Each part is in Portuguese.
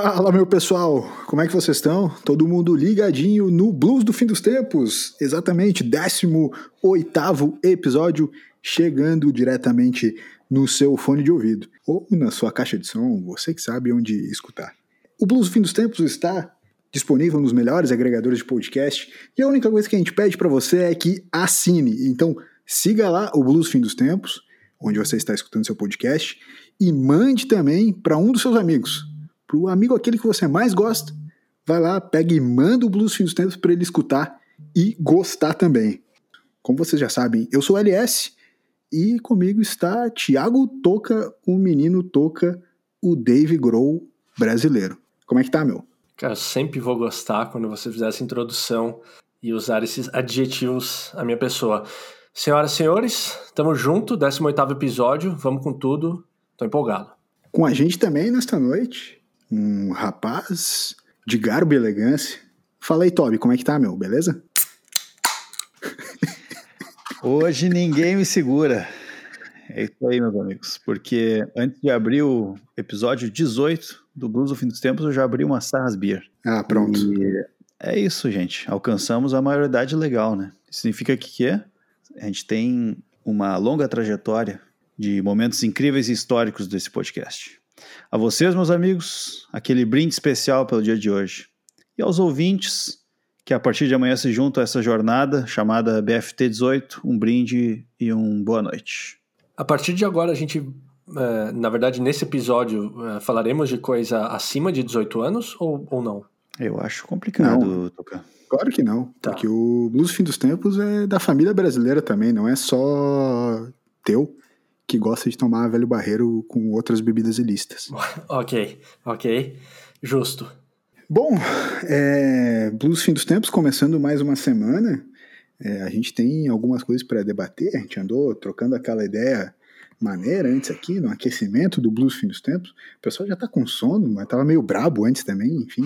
Fala, meu pessoal! Como é que vocês estão? Todo mundo ligadinho no Blues do Fim dos Tempos? Exatamente, 18 episódio, chegando diretamente no seu fone de ouvido ou na sua caixa de som, você que sabe onde escutar. O Blues do Fim dos Tempos está disponível nos melhores agregadores de podcast e a única coisa que a gente pede para você é que assine. Então, siga lá o Blues do Fim dos Tempos, onde você está escutando seu podcast, e mande também para um dos seus amigos pro amigo aquele que você mais gosta, vai lá, pega e manda o Blues Fim dos Tempos para ele escutar e gostar também. Como vocês já sabem, eu sou o LS e comigo está Thiago Toca, o menino Toca, o Dave Grohl brasileiro. Como é que tá, meu? Cara, eu sempre vou gostar quando você fizer essa introdução e usar esses adjetivos à minha pessoa. Senhoras e senhores, tamo junto, 18º episódio, vamos com tudo, tô empolgado. Com a gente também nesta noite, um rapaz de garbo e elegância. Fala aí, Toby, como é que tá, meu? Beleza? Hoje ninguém me segura. É isso aí, meus amigos. Porque antes de abrir o episódio 18 do Blues do Fim dos Tempos, eu já abri uma Sarras Beer. Ah, pronto. E é isso, gente. Alcançamos a maioridade legal, né? Significa que, que é? a gente tem uma longa trajetória de momentos incríveis e históricos desse podcast. A vocês, meus amigos, aquele brinde especial pelo dia de hoje. E aos ouvintes que a partir de amanhã se juntam a essa jornada chamada BFT 18, um brinde e um boa noite. A partir de agora, a gente, é, na verdade, nesse episódio, é, falaremos de coisa acima de 18 anos ou, ou não? Eu acho complicado, Tocar. Claro que não, tá. porque o Blues Fim dos Tempos é da família brasileira também, não é só teu que gosta de tomar velho barreiro com outras bebidas ilícitas. ok, ok, justo. Bom, é, Blues Fim dos Tempos começando mais uma semana. É, a gente tem algumas coisas para debater. A gente andou trocando aquela ideia maneira antes aqui, no aquecimento do Blues Fim dos Tempos. O pessoal já está com sono, mas estava meio brabo antes também, enfim.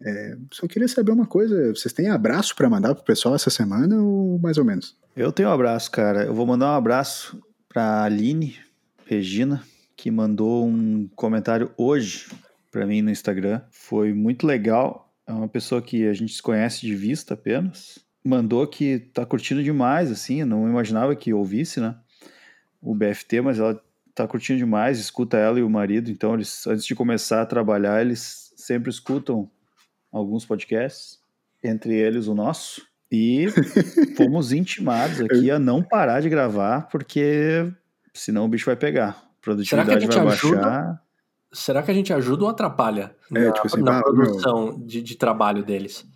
É, só queria saber uma coisa: vocês têm abraço para mandar pro pessoal essa semana ou mais ou menos? Eu tenho um abraço, cara. Eu vou mandar um abraço para Aline Regina, que mandou um comentário hoje para mim no Instagram. Foi muito legal. É uma pessoa que a gente se conhece de vista apenas. Mandou que tá curtindo demais, assim. Não imaginava que ouvisse, né? O BFT, mas ela tá curtindo demais. Escuta ela e o marido. Então, eles, antes de começar a trabalhar, eles sempre escutam alguns podcasts, entre eles o nosso. E fomos intimados aqui a não parar de gravar, porque senão o bicho vai pegar. A produtividade vai ajuda, baixar. Será que a gente ajuda ou atrapalha é, na, tipo assim, na ah, produção de, de, trabalho deles?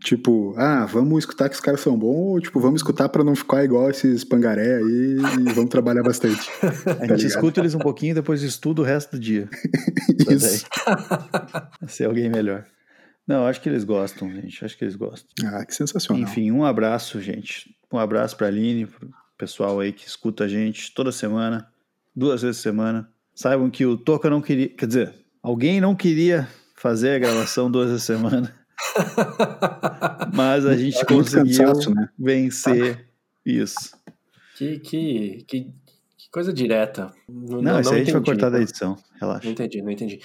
Tipo, ah, vamos escutar que os caras são bons, ou tipo, vamos escutar para não ficar igual esses pangaré aí e vamos trabalhar bastante. a gente tá escuta eles um pouquinho e depois estuda o resto do dia. Isso. Ser alguém melhor. Não, acho que eles gostam, gente. Acho que eles gostam. Ah, que sensacional. Enfim, um abraço, gente. Um abraço para a Aline, pro pessoal aí que escuta a gente toda semana, duas vezes por semana. Saibam que o Toca não queria, quer dizer, alguém não queria fazer a gravação duas vezes por semana. Mas a gente é conseguiu cansaço, né? vencer isso. Que, que, que, que, coisa direta. Não, não, isso não aí a gente vai cortar da edição, relaxa. Não entendi, não entendi.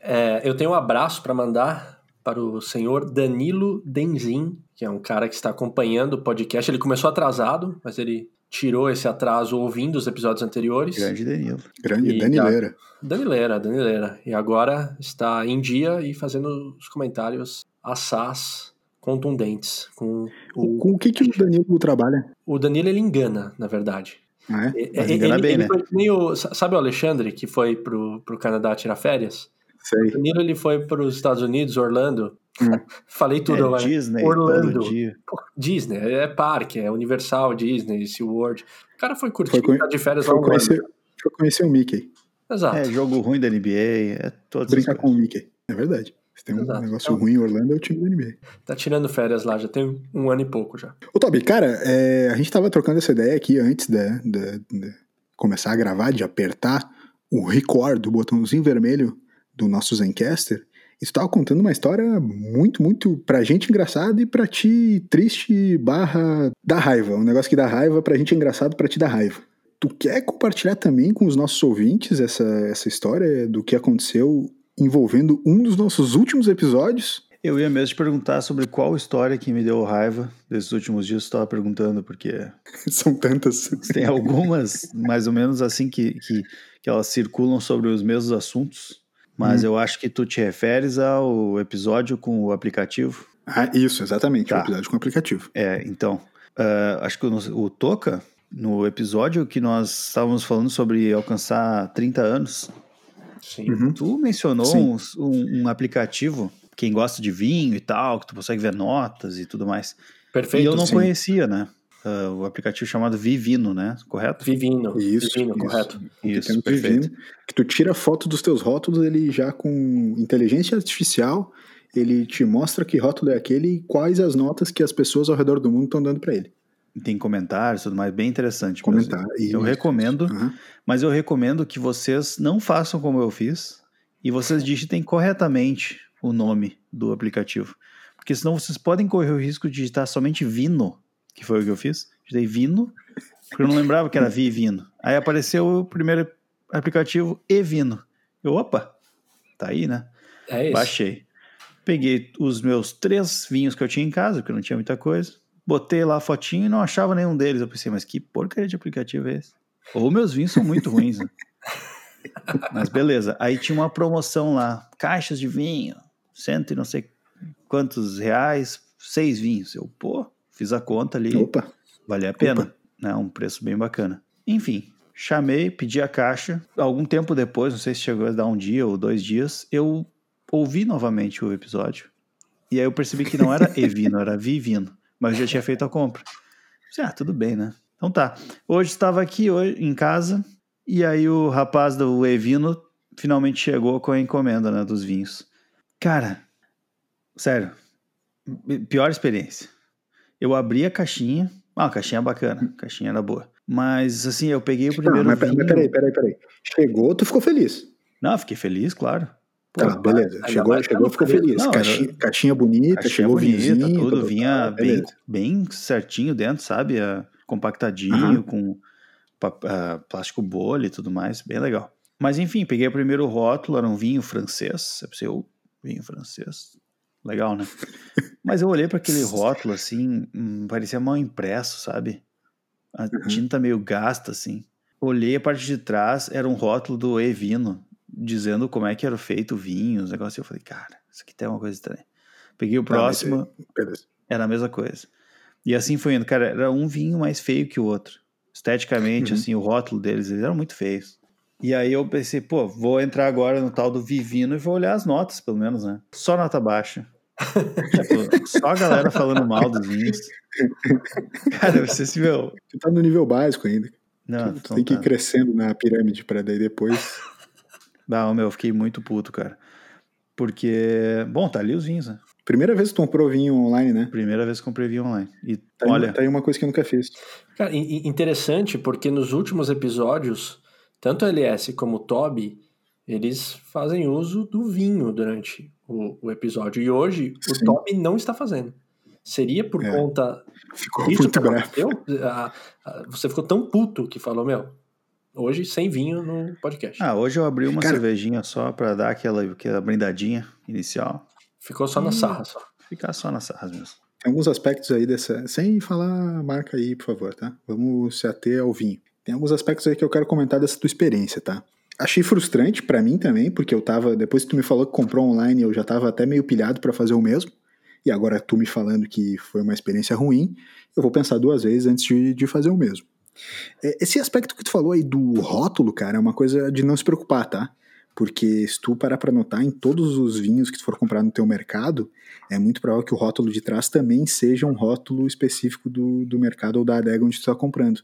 É, eu tenho um abraço para mandar para o senhor Danilo Denzin, que é um cara que está acompanhando o podcast. Ele começou atrasado, mas ele tirou esse atraso ouvindo os episódios anteriores. Grande Danilo. Grande e Danileira. Danileira, Danileira. E agora está em dia e fazendo os comentários assaz contundentes. Com o, com o que, que o Danilo trabalha? O Danilo ele engana, na verdade. Ah, é? Mas engana ele, bem, ele né? O, sabe o Alexandre que foi pro, pro Canadá tirar férias? Sei. O Danilo ele foi para os Estados Unidos, Orlando. Hum. Falei tudo é, agora. Disney, Orlando. Pô, Disney, é parque, é Universal, Disney, SeaWorld. O cara foi curtir, foi tá de férias foi lá conhecer, Foi conhecer o Mickey. Exato. É, jogo ruim da NBA, é Brincar com o Mickey, é verdade. Se tem um Exato. negócio então, ruim em Orlando, é o time da NBA. Tá tirando férias lá, já tem um ano e pouco já. Ô, Toby, cara, é, a gente tava trocando essa ideia aqui antes de, de, de começar a gravar, de apertar o record do botãozinho vermelho do nosso Zencaster, e tu tava contando uma história muito, muito pra gente engraçada e pra ti triste barra da raiva. Um negócio que dá raiva, pra gente é engraçado, pra ti dá raiva. Tu quer compartilhar também com os nossos ouvintes essa, essa história do que aconteceu envolvendo um dos nossos últimos episódios. Eu ia mesmo te perguntar sobre qual história que me deu raiva desses últimos dias. Estava perguntando, porque. São tantas. Tem algumas, mais ou menos assim, que, que, que elas circulam sobre os mesmos assuntos. Mas hum. eu acho que tu te referes ao episódio com o aplicativo. Ah, isso, exatamente, tá. o episódio com o aplicativo. É, então. Uh, acho que o, o Toca, no episódio que nós estávamos falando sobre alcançar 30 anos, Sim. Uhum. tu mencionou um, um, um, aplicativo, quem gosta de vinho e tal, que tu consegue ver notas e tudo mais. Perfeito. E eu não sim. conhecia, né? Uh, o aplicativo chamado Vivino, né? Correto? Vivino. Isso, Vivino, isso, correto. Isso, perfeito. Vivino, que tu tira foto dos teus rótulos, ele já com inteligência artificial, ele te mostra que rótulo é aquele e quais as notas que as pessoas ao redor do mundo estão dando para ele tem comentários tudo mais, bem interessante. Comentar. Eu recomendo, uhum. mas eu recomendo que vocês não façam como eu fiz e vocês digitem corretamente o nome do aplicativo. Porque senão vocês podem correr o risco de digitar somente Vino, que foi o que eu fiz. Digitei Vino, porque eu não lembrava que era Vi Vino. Aí apareceu o primeiro aplicativo e Vino. Eu, opa, tá aí, né? É isso. Baixei. Peguei os meus três vinhos que eu tinha em casa, porque não tinha muita coisa Botei lá a fotinho e não achava nenhum deles. Eu pensei, mas que porcaria de aplicativo é esse? Ou meus vinhos são muito ruins, né? Mas beleza. Aí tinha uma promoção lá, caixas de vinho, cento e não sei quantos reais, seis vinhos. Eu, pô, fiz a conta ali. Opa. Valia a pena, Opa. né? Um preço bem bacana. Enfim, chamei, pedi a caixa. Algum tempo depois, não sei se chegou a dar um dia ou dois dias, eu ouvi novamente o episódio. E aí eu percebi que não era Evino, era Vivino mas eu já tinha feito a compra. Ah, tudo bem, né? Então tá. Hoje estava aqui hoje, em casa e aí o rapaz do Evino finalmente chegou com a encomenda né, dos vinhos. Cara, sério, pior experiência. Eu abri a caixinha. Ah, a caixinha é bacana, a caixinha era boa. Mas assim, eu peguei o primeiro. Não, mas, vinho... mas peraí, peraí, peraí. Chegou, tu ficou feliz. Não, fiquei feliz, claro. Pô, tá, beleza. Chegou, chegou, ficou feliz. Não, caixinha, caixinha bonita, caixinha chegou bonita, vinhozinho, tudo, tudo vinha bem, bem certinho dentro, sabe? compactadinho, uhum. com uh, plástico bolha e tudo mais, bem legal. Mas enfim, peguei o primeiro rótulo, era um vinho francês. Eu pensei, oh, vinho francês. Legal, né? Mas eu olhei para aquele rótulo assim, hum, parecia mal impresso, sabe? A uhum. tinta meio gasta, assim. Olhei a parte de trás, era um rótulo do Evino, dizendo como é que era feito o vinho, os negócios. Eu falei, cara, isso aqui tem uma coisa estranha. Peguei o próximo, era a mesma coisa. E assim foi indo. Cara, era um vinho mais feio que o outro. Esteticamente, uhum. assim, o rótulo deles, eles eram muito feios. E aí eu pensei, pô, vou entrar agora no tal do Vivino e vou olhar as notas, pelo menos, né? Só nota baixa. Tipo, só a galera falando mal dos vinhos. Cara, você se viu. Tu tá no nível básico ainda. Não, tu tem que ir crescendo na pirâmide para daí depois ah, meu, eu fiquei muito puto, cara. Porque, bom, tá ali os vinhos, né? Primeira vez que tu comprou vinho online, né? Primeira vez que comprei vinho online. E tá olha. Aí, tá aí uma coisa que eu nunca fiz. Cara, interessante porque nos últimos episódios, tanto a LS como o Toby, eles fazem uso do vinho durante o, o episódio. E hoje Sim. o Toby não está fazendo. Seria por é. conta ficou disso muito que Você ficou tão puto que falou, meu, Hoje sem vinho no podcast. Ah, hoje eu abri uma Cara, cervejinha só para dar aquela, aquela brindadinha inicial. Ficou só na sarra, só. Ficar só na sarra mesmo. Tem alguns aspectos aí dessa. Sem falar marca aí, por favor, tá? Vamos se ater ao vinho. Tem alguns aspectos aí que eu quero comentar dessa tua experiência, tá? Achei frustrante para mim também, porque eu tava. Depois que tu me falou que comprou online, eu já tava até meio pilhado para fazer o mesmo. E agora tu me falando que foi uma experiência ruim, eu vou pensar duas vezes antes de, de fazer o mesmo. É, esse aspecto que tu falou aí do rótulo, cara, é uma coisa de não se preocupar, tá? Porque se tu parar para notar, em todos os vinhos que tu for comprar no teu mercado, é muito provável que o rótulo de trás também seja um rótulo específico do, do mercado ou da adega onde tu está comprando.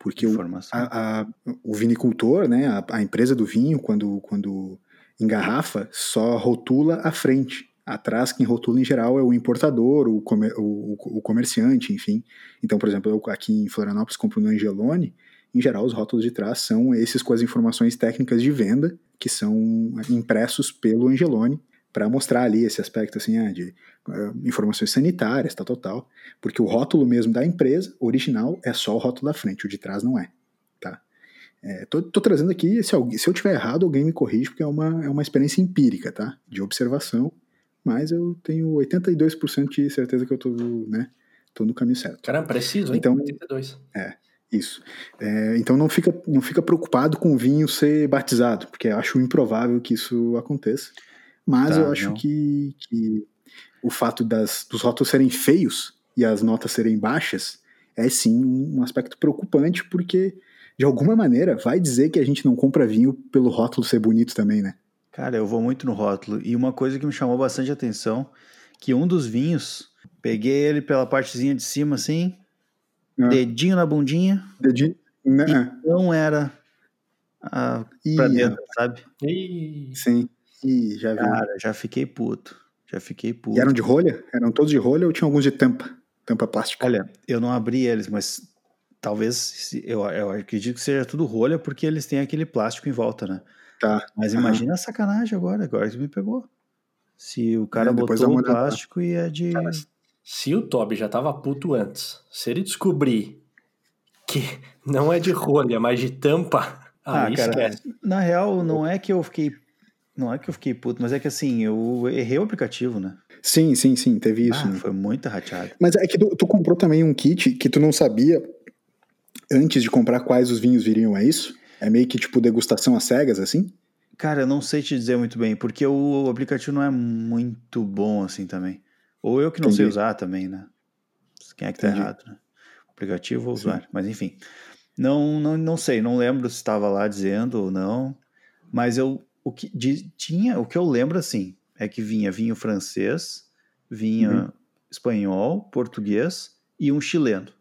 Porque o, a, a, o vinicultor, né, a, a, empresa do vinho, quando, quando engarrafa, só rotula a frente. Atrás, quem rotula em geral é o importador, o, comer, o, o, comerciante, enfim. Então, por exemplo, eu aqui em Florianópolis compro no Angelone, em geral os rótulos de trás são esses com as informações técnicas de venda, que são impressos pelo Angelone, para mostrar ali esse aspecto assim, ah, de uh, informações sanitárias, tal, tal, tal. Porque o rótulo mesmo da empresa, original, é só o rótulo da frente, o de trás não é. Tá? É, tô, tô, trazendo aqui, se, alguém, se eu tiver errado, alguém me corrige, porque é uma, é uma experiência empírica, tá? De observação, mas eu tenho 82% de certeza que eu tô, né, tô no caminho certo. Caramba, preciso, hein? Então, 82. É, isso. É, então não fica, não fica preocupado com o vinho ser batizado, porque eu acho improvável que isso aconteça. Mas tá, eu acho que, que o fato das, dos rótulos serem feios e as notas serem baixas é sim um aspecto preocupante, porque de alguma maneira vai dizer que a gente não compra vinho pelo rótulo ser bonito também, né? Cara, eu vou muito no rótulo. E uma coisa que me chamou bastante atenção, que um dos vinhos, peguei ele pela partezinha de cima assim, ah. dedinho na bundinha. Dedinho? Não, né? não era a, pra dentro, sabe? Sim. Ih, já vi. Cara, já fiquei puto. Já fiquei puto. E eram de rolha? Eram todos de rolha ou tinha alguns de tampa? Tampa plástica? Olha, eu não abri eles, mas talvez, eu, eu acredito que seja tudo rolha porque eles têm aquele plástico em volta, né? Tá. Mas imagina uhum. a sacanagem agora, agora que me pegou. Se o cara é, botou o plástico e é de. Cara, se o Toby já tava puto antes, se ele descobrir que não é de rolha, mas de tampa, ah, aí cara, esquece. Na real, não é que eu fiquei. Não é que eu fiquei puto, mas é que assim, eu errei o aplicativo, né? Sim, sim, sim, teve isso. Ah, né? Foi muito rateado. Mas é que tu, tu comprou também um kit que tu não sabia antes de comprar quais os vinhos viriam, é isso? É meio que tipo degustação às cegas, assim? Cara, eu não sei te dizer muito bem, porque o aplicativo não é muito bom assim também. Ou eu que não Entendi. sei usar também, né? Quem é que tá Entendi. errado, né? O aplicativo ou usuário, mas enfim. Não, não, não sei, não lembro se estava lá dizendo ou não, mas eu o que de, tinha, o que eu lembro assim, é que vinha vinho francês, vinha uhum. espanhol, português e um chileno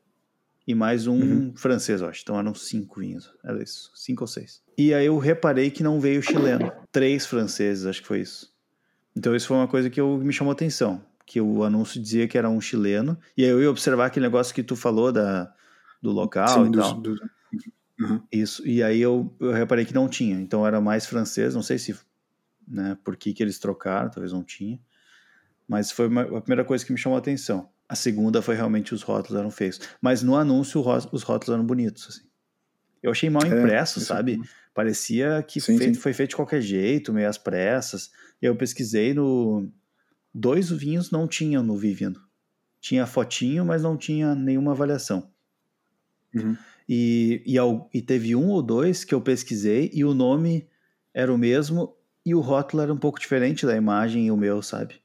e mais um uhum. francês, eu acho. Então eram cinco vinhos. Era isso, cinco ou seis. E aí eu reparei que não veio chileno. Três franceses, acho que foi isso. Então isso foi uma coisa que eu, me chamou atenção. Que o anúncio dizia que era um chileno. E aí eu ia observar aquele negócio que tu falou da, do local Sim, e dos, tal. Dos... Uhum. Isso. E aí eu, eu reparei que não tinha. Então era mais francês. Não sei se... Né, por que, que eles trocaram, talvez não tinha. Mas foi uma, a primeira coisa que me chamou a atenção. A segunda foi realmente os rótulos eram feios. Mas no anúncio os rótulos eram bonitos, assim. Eu achei mal é, impresso, é, sabe? Parecia que sim, feito, sim. foi feito de qualquer jeito, meio às pressas. Eu pesquisei no. Dois vinhos não tinham no Vivino. Tinha fotinho, mas não tinha nenhuma avaliação. Uhum. E, e, e teve um ou dois que eu pesquisei e o nome era o mesmo e o rótulo era um pouco diferente da imagem e o meu, sabe?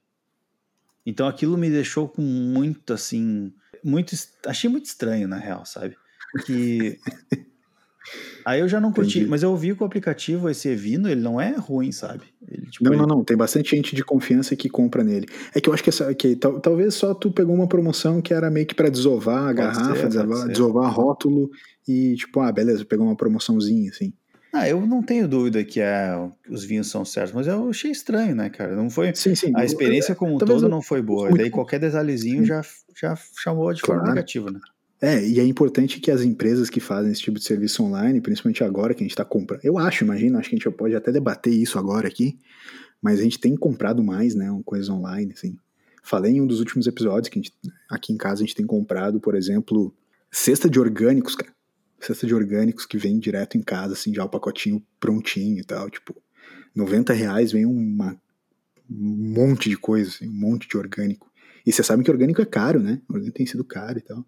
Então aquilo me deixou com muito assim, muito achei muito estranho na real, sabe? Que Aí eu já não curti, Entendi. mas eu ouvi que o aplicativo, esse Evino, ele não é ruim, sabe? Ele, tipo, não, ele... não, não, tem bastante gente de confiança que compra nele. É que eu acho que, essa, que tal, talvez só tu pegou uma promoção que era meio que para desovar a pode garrafa, ser, desovar, desovar rótulo e tipo, ah, beleza, pegou uma promoçãozinha, assim. Ah, eu não tenho dúvida que é, os vinhos são certos, mas eu achei estranho, né, cara? Não foi. Sim, sim. A experiência como um todo não foi boa. E daí qualquer detalhezinho já, já chamou de claro. forma negativa, né? É, e é importante que as empresas que fazem esse tipo de serviço online, principalmente agora que a gente está comprando, eu acho, imagino, acho que a gente pode até debater isso agora aqui, mas a gente tem comprado mais, né, coisas online, assim. Falei em um dos últimos episódios que gente, aqui em casa a gente tem comprado, por exemplo, cesta de orgânicos, cara cesta de orgânicos que vem direto em casa, assim, já o pacotinho prontinho e tal, tipo, 90 reais vem uma, um monte de coisa, assim, um monte de orgânico. E você sabe que orgânico é caro, né? O orgânico tem sido caro e tal.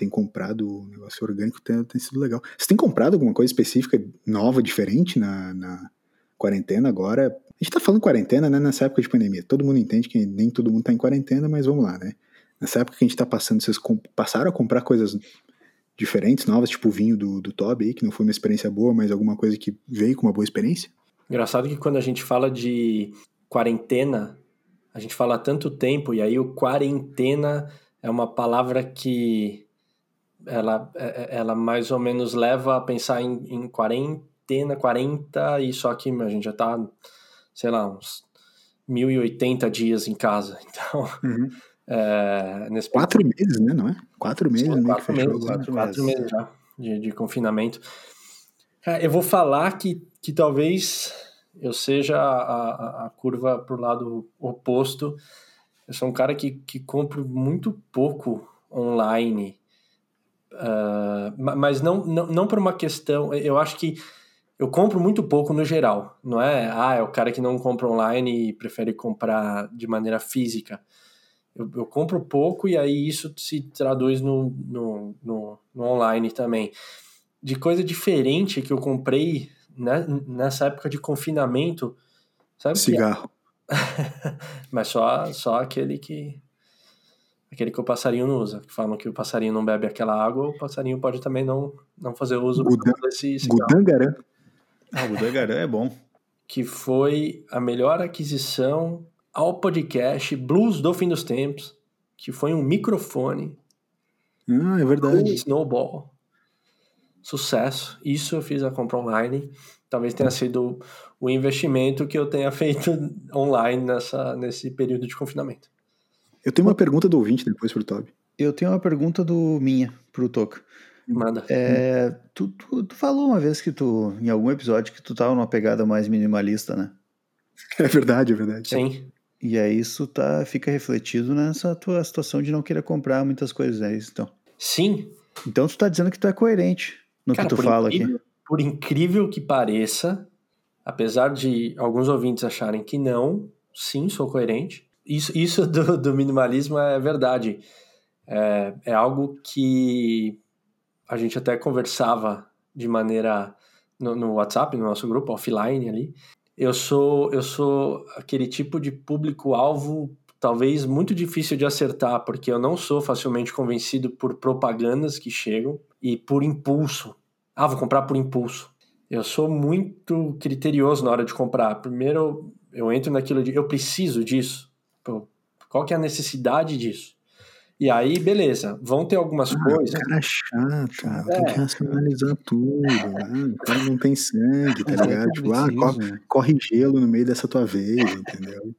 Tem comprado negócio orgânico, tem, tem sido legal. Você tem comprado alguma coisa específica, nova, diferente na, na quarentena agora? A gente tá falando quarentena, né? Nessa época de pandemia. Todo mundo entende que nem todo mundo tá em quarentena, mas vamos lá, né? Nessa época que a gente tá passando, vocês passaram a comprar coisas diferentes, novas, tipo o vinho do, do Toby aí, que não foi uma experiência boa, mas alguma coisa que veio com uma boa experiência? Engraçado que quando a gente fala de quarentena, a gente fala tanto tempo, e aí o quarentena é uma palavra que ela, é, é, ela mais ou menos leva a pensar em, em quarentena, 40, e só que a gente já tá, sei lá, uns 1080 dias em casa. Então, uhum. É, nesse quatro período. meses, né? Não é? Quatro meses, Sim, quatro, meses, quatro, quatro meses, já de, de confinamento. eu vou falar que, que talvez eu seja a, a, a curva por lado oposto. Eu sou um cara que, que compro muito pouco online. Uh, mas não, não, não por uma questão. Eu acho que eu compro muito pouco no geral, não é? Ah, é o cara que não compra online e prefere comprar de maneira física. Eu, eu compro pouco e aí isso se traduz no, no, no, no online também. De coisa diferente que eu comprei né, nessa época de confinamento, sabe? Cigarro. Mas só, só aquele que aquele que o passarinho não usa. Que falam que o passarinho não bebe aquela água, o passarinho pode também não, não fazer uso Gudan, desse Gudangarã. Ah, o Gudangarã é bom. Que foi a melhor aquisição ao podcast Blues do Fim dos Tempos, que foi um microfone. Ah, é verdade. Snowball. Sucesso. Isso eu fiz a compra online. Talvez tenha sido o investimento que eu tenha feito online nessa, nesse período de confinamento. Eu tenho uma pergunta do ouvinte depois pro Toby. Eu tenho uma pergunta do minha pro Toca. Manda. É, tu, tu, tu, falou uma vez que tu, em algum episódio, que tu tava numa pegada mais minimalista, né? É verdade, é verdade. Sim. E aí isso tá, fica refletido nessa tua situação de não querer comprar muitas coisas, é isso então? Sim. Então tu tá dizendo que tu é coerente no Cara, que tu fala incrível, aqui. Por incrível que pareça, apesar de alguns ouvintes acharem que não, sim, sou coerente. Isso, isso do, do minimalismo é verdade. É, é algo que a gente até conversava de maneira no, no, WhatsApp, no nosso grupo, offline ali. Eu sou, eu sou aquele tipo de público-alvo talvez muito difícil de acertar, porque eu não sou facilmente convencido por propagandas que chegam e por impulso. Ah, vou comprar por impulso. Eu sou muito criterioso na hora de comprar. Primeiro, eu entro naquilo de eu preciso disso. Qual que é a necessidade disso? E aí, beleza, vão ter algumas ah, coisas. Cara é chato, cara. É. Tem que racionalizar tudo. Né? O cara não tem sangue, tá ligado? Tipo, ah, corre, corre, gelo no meio dessa tua vez, entendeu?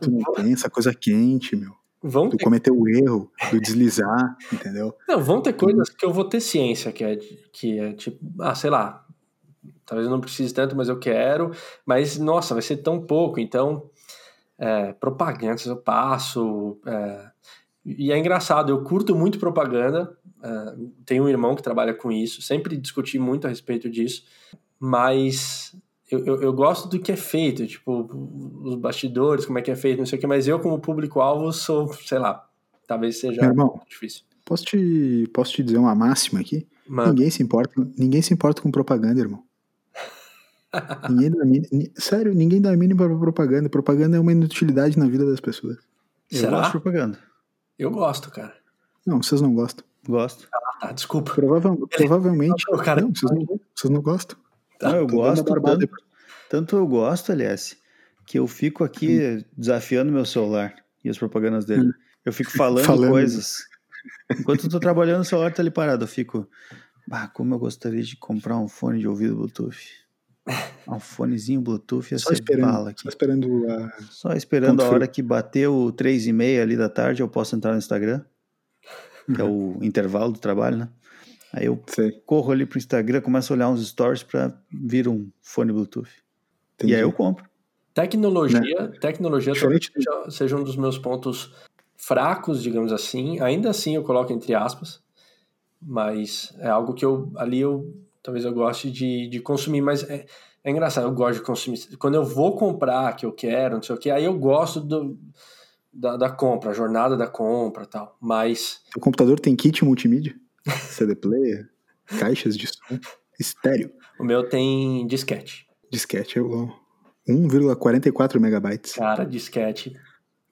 tu não tem essa coisa quente, meu. Vão tu ter... cometeu o erro do deslizar, entendeu? Não, vão ter coisas que eu vou ter ciência, que é, que é tipo, ah, sei lá, talvez eu não precise tanto, mas eu quero, mas nossa, vai ser tão pouco, então é, propagandas eu passo, é, e é engraçado, eu curto muito propaganda, uh, tenho um irmão que trabalha com isso, sempre discuti muito a respeito disso, mas eu, eu, eu, gosto do que é feito, tipo, os bastidores, como é que é feito, não sei o que, mas eu, como público-alvo, sou, sei lá, talvez seja Meu irmão, difícil. Posso te, posso te dizer uma máxima aqui? Mano. Ninguém se importa, ninguém se importa com propaganda, irmão. Ninguém dá mínima, sério, ninguém dá mínima para propaganda. Propaganda é uma inutilidade na vida das pessoas. Eu Será? gosto de propaganda. Eu gosto, cara. Não, vocês não gostam. Gosto. Ah, tá, desculpa. Provavel, provavelmente. Não, cara, não, vocês, não, vocês não gostam. Tá, não, eu gosto. Tanto, tanto, eu gosto, aliás, que eu fico aqui hum. desafiando meu celular e as propagandas dele. Hum. Eu fico falando, falando, coisas. Enquanto eu tô trabalhando, o celular tá ali parado. Eu fico. Ah, como eu gostaria de comprar um fone de ouvido Bluetooth. Um fonezinho Bluetooth só esperando, bala aqui. Só esperando a... Só esperando a hora que bateu três e meia ali da tarde, eu posso entrar no Instagram, que é o intervalo do trabalho, né? Aí eu Sei. corro ali pro Instagram, começo a olhar uns stories para vir um fone Bluetooth. Entendi. E aí eu compro. Tecnologia, né? tecnologia talvez seja, seja um dos meus pontos fracos, digamos assim. Ainda assim eu coloco entre aspas, mas é algo que eu ali eu talvez eu goste de, de consumir, mas é, é engraçado, eu gosto de consumir. Quando eu vou comprar, que eu quero, não sei o que, aí eu gosto do, da, da compra, a jornada da compra tal, mas... O computador tem kit multimídia? CD player? caixas de som? Estéreo? O meu tem disquete. Disquete é o 1,44 megabytes. Cara, disquete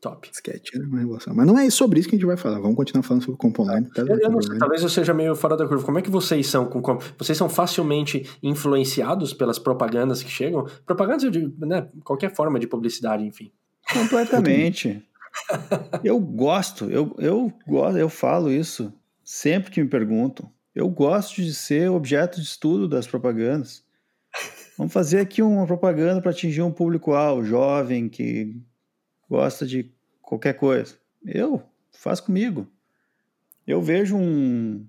Top. Sketch é uma relação. Mas não é sobre isso que a gente vai falar. Vamos continuar falando sobre componente. Tá? Eu, eu não sei, talvez eu seja meio fora da curva. Como é que vocês são? Com, vocês são facilmente influenciados pelas propagandas que chegam? Propagandas, digo, né? Qualquer forma de publicidade, enfim. Completamente. eu gosto, eu, eu gosto, eu falo isso sempre que me perguntam. Eu gosto de ser objeto de estudo das propagandas. Vamos fazer aqui uma propaganda para atingir um público-alvo jovem que gosta de qualquer coisa. Eu faço comigo. Eu vejo um,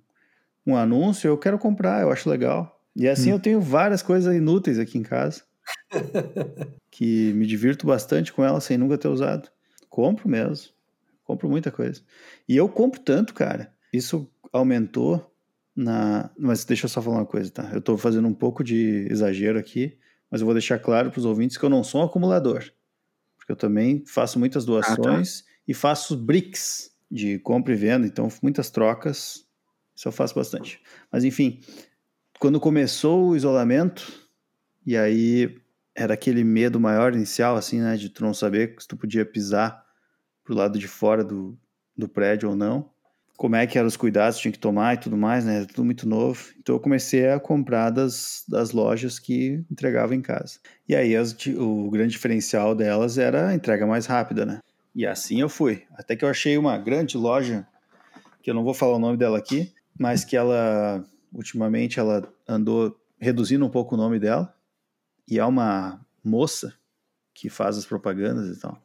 um anúncio, eu quero comprar, eu acho legal. E assim hum. eu tenho várias coisas inúteis aqui em casa. que me divirto bastante com elas sem nunca ter usado. Compro mesmo. Compro muita coisa. E eu compro tanto, cara. Isso aumentou na. Mas deixa eu só falar uma coisa, tá? Eu tô fazendo um pouco de exagero aqui, mas eu vou deixar claro para os ouvintes que eu não sou um acumulador. Eu também faço muitas doações ah, tá. e faço bricks de compra e venda, então muitas trocas. Isso eu faço bastante. Mas enfim, quando começou o isolamento, e aí era aquele medo maior inicial, assim, né? De tu não saber se tu podia pisar pro lado de fora do, do prédio ou não. Como é que eram os cuidados que tinha que tomar e tudo mais, né? Era tudo muito novo. Então eu comecei a comprar das, das lojas que entregavam em casa. E aí as, o grande diferencial delas era a entrega mais rápida, né? E assim eu fui. Até que eu achei uma grande loja, que eu não vou falar o nome dela aqui, mas que ela, ultimamente, ela andou reduzindo um pouco o nome dela e é uma moça que faz as propagandas e tal.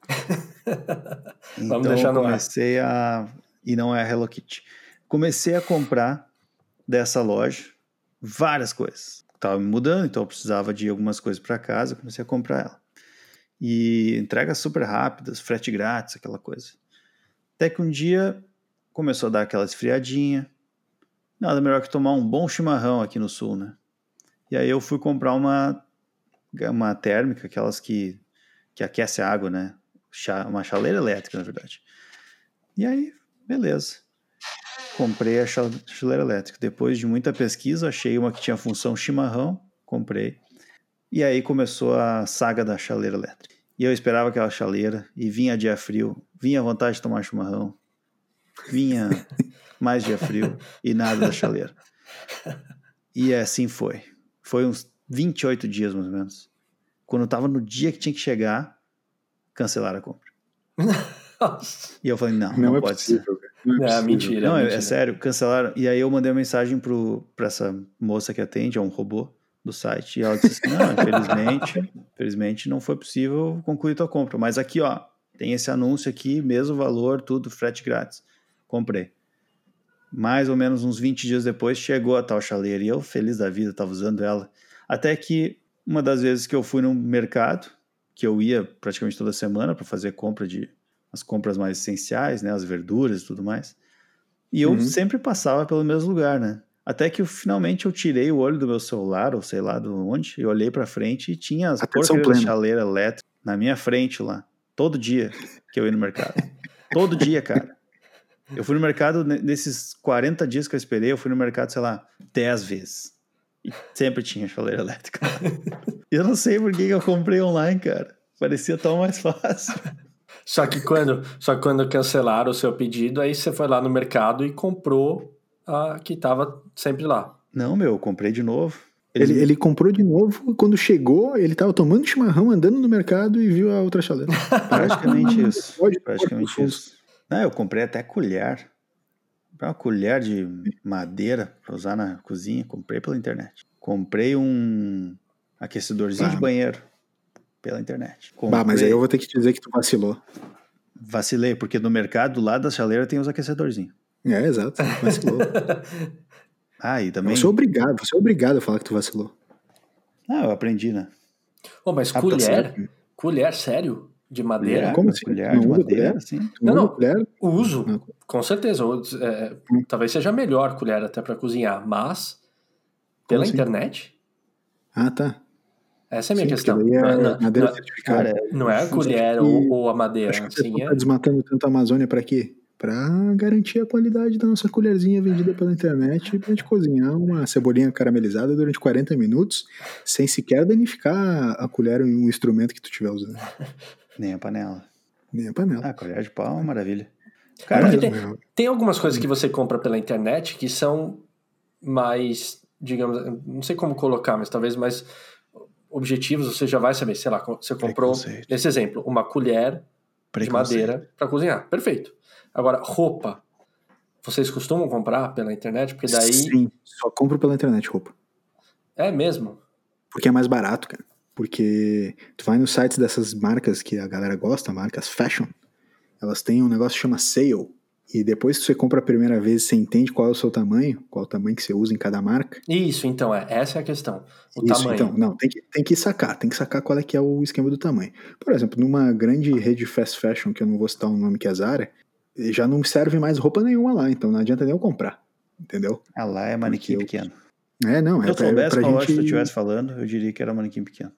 Vamos então deixar no comecei ar. a e não é a Hello Kitty. Comecei a comprar dessa loja várias coisas. Tava me mudando, então eu precisava de algumas coisas para casa, comecei a comprar ela. E entregas super rápidas, frete grátis, aquela coisa. Até que um dia começou a dar aquela esfriadinha. Nada melhor que tomar um bom chimarrão aqui no sul, né? E aí eu fui comprar uma uma térmica, aquelas que, que aquece a água, né? Uma chaleira elétrica, na verdade. E aí, beleza. Comprei a chaleira elétrica. Depois de muita pesquisa, achei uma que tinha função chimarrão, comprei. E aí começou a saga da chaleira elétrica. E eu esperava aquela chaleira, e vinha dia frio, vinha vontade de tomar chimarrão, vinha mais dia frio, e nada da chaleira. E assim foi. Foi uns 28 dias, mais ou menos. Quando eu tava no dia que tinha que chegar, cancelaram a compra. e eu falei, não, não, não é pode possível, ser. Não, é mentira. Não, é, mentira. é, sério, cancelaram. E aí eu mandei uma mensagem pro, pra essa moça que atende, é um robô do site, e ela disse assim, não, infelizmente, infelizmente não foi possível concluir tua compra. Mas aqui, ó, tem esse anúncio aqui, mesmo valor, tudo, frete grátis. Comprei. Mais ou menos uns 20 dias depois, chegou a tal chaleira, e eu, feliz da vida, tava usando ela. Até que uma das vezes que eu fui no mercado, que eu ia praticamente toda semana para fazer compra de as compras mais essenciais, né, as verduras e tudo mais. E eu uhum. sempre passava pelo mesmo lugar, né? Até que eu, finalmente eu tirei o olho do meu celular, ou sei lá de onde, e olhei para frente e tinha as porcarias de chaleira elétrica na minha frente lá, todo dia que eu ia no mercado. todo dia, cara. Eu fui no mercado, nesses 40 dias que eu esperei, eu fui no mercado, sei lá, 10 vezes. E sempre tinha chaleira elétrica. eu não sei por que eu comprei online, cara. Parecia tão mais fácil. Só que quando, só que quando cancelaram o seu pedido, aí você foi lá no mercado e comprou a que estava sempre lá. Não, meu, eu comprei de novo. Ele, ele, ele comprou de novo e quando chegou, ele estava tomando chimarrão, andando no mercado e viu a outra chaleira. Praticamente isso. Pode, praticamente pode, isso. Não, eu comprei até colher uma colher de madeira para usar na cozinha, comprei pela internet. Comprei um aquecedorzinho bah. de banheiro pela internet. Comprei... Bah, mas aí eu vou ter que te dizer que tu vacilou. Vacilei, porque no mercado, do lado da chaleira, tem os aquecedorzinhos. É, exato. Vacilou. ah, e também... Você é obrigado, você é obrigado a falar que tu vacilou. Ah, eu aprendi, né? Oh, mas ah, colher? Tá colher, sério? De madeira? Como assim? Colher de madeira, colher? sim. Não, não, colher? uso, não. com certeza. É, hum. Talvez seja melhor colher até para cozinhar, mas pela assim? internet? Ah, tá. Essa é a minha sim, questão. É não, madeira não, certificada. não é a colher ou, ou, a madeira. Acho que você é... tá desmatando tanto a Amazônia para quê? Para garantir a qualidade da nossa colherzinha vendida pela internet para gente cozinhar uma cebolinha caramelizada durante 40 minutos sem sequer danificar a colher em um instrumento que tu estiver usando. Nem a panela. Nem a panela. Ah, colher de pau é uma maravilha. Cara, tem, tem, algumas coisas que você compra pela internet que são mais, digamos, não sei como colocar, mas talvez mais objetivos, você já vai saber, sei lá, você comprou, nesse exemplo, uma colher de madeira para cozinhar. Perfeito. Agora, roupa. Vocês costumam comprar pela internet? Porque daí. Sim, só compro pela internet roupa. É mesmo? Porque é mais barato, cara. Porque tu vai nos sites dessas marcas que a galera gosta, marcas fashion, elas têm um negócio que chama sale. E depois que você compra a primeira vez, você entende qual é o seu tamanho, qual é o tamanho que você usa em cada marca. Isso, então, é, essa é a questão. O Isso, tamanho. então, não, tem que, tem que sacar, tem que sacar qual é que é o esquema do tamanho. Por exemplo, numa grande rede fast fashion, que eu não vou citar o um nome que é Zara, já não serve mais roupa nenhuma lá, então não adianta nem eu comprar. entendeu? Ah, lá é manequim eu- pequeno. É, não, Se é eu pra, soubesse pra qual loja gente... tu estivesse falando, eu diria que era manequim pequeno.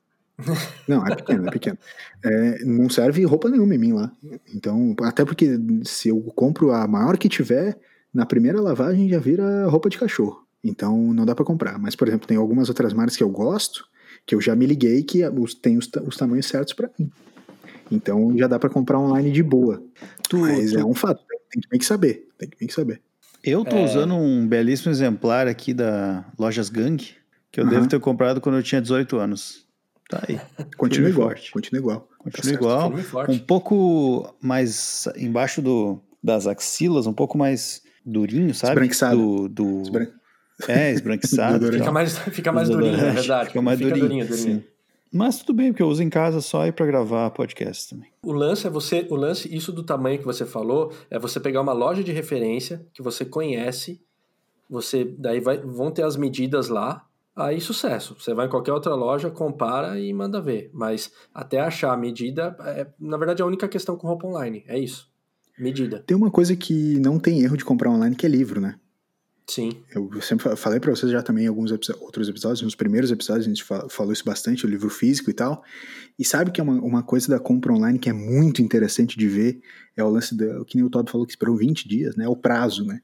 Não, é pequeno, é pequeno. É, não serve roupa nenhuma em mim lá. Então, até porque se eu compro a maior que tiver, na primeira lavagem já vira roupa de cachorro. Então não dá pra comprar. Mas, por exemplo, tem algumas outras marcas que eu gosto, que eu já me liguei que tem os, os tamanhos certos pra mim. Então já dá pra comprar online de boa. Tu, Mas tu- é um fato, tem que, tem que saber. Tem que, tem que saber. Eu tô É. usando um belíssimo exemplar aqui da Lojas Gang, que eu Aham. devo ter comprado quando eu tinha 18 anos. Tá aí. Continua e igual. forte. Continua igual. Continua certo. igual. E. Um pouco mais embaixo do, das axilas, um pouco mais durinho, sabe? Esbranquiçado. Do, do... Esbran- É, esbranquiçado. E Fica mais, fica mais durinho, é Desodorante. verdade. Fica mais durinho, durinho, durinho. sim. Mas tudo bem, porque eu uso em casa só aí pra gravar podcast também. O lance é você, o lance, isso do tamanho que você falou, é você pegar uma loja de referência que você conhece, você daí vai, vão ter as medidas lá, aí sucesso. Você vai em qualquer outra loja, compara e manda ver. Mas até achar a medida, é, na verdade é a única questão com roupa online, é isso. Medida. Tem uma coisa que não tem erro de comprar online, que é livro, né? Sim. Eu sempre fa- falei pra vocês já também em alguns outros episódios, nos primeiros episódios a gente fa- falou isso bastante, o livro físico e tal. E sabe que é uma, uma coisa da compra online que é muito interessante de ver, é o lance da, o que nem o Todd falou que esperou 20 dias, né? É o prazo, né?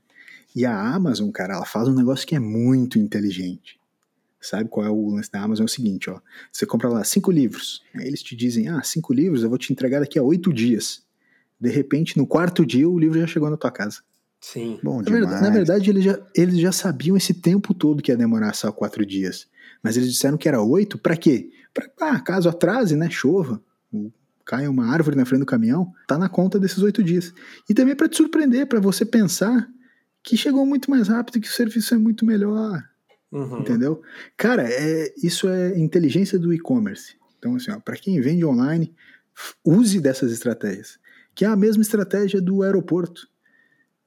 E a Amazon, cara, ela faz um negócio que é muito inteligente. Sabe qual é o lance da Amazon? É o seguinte, ó. Você compra lá cinco livros. Aí eles te dizem, ah, cinco livros eu vou te entregar daqui a oito dias. De repente, no quarto dia, o livro já chegou na tua casa. Sim. Bom Na demais. verdade, na verdade, eles, já, eles já sabiam esse tempo todo que ia demorar só quatro dias. Mas eles disseram que era oito, pra quê? Pra, ah, caso atrase, né? Chova, caia uma árvore na frente do caminhão, tá na conta desses oito dias. E também pra te surpreender, pra você pensar que chegou muito mais rápido, que o serviço é muito melhor, Uhum. entendeu? Cara, é, isso é inteligência do e-commerce. Então, assim, ó, pra quem vende online, use dessas estratégias. Que é a mesma estratégia do aeroporto.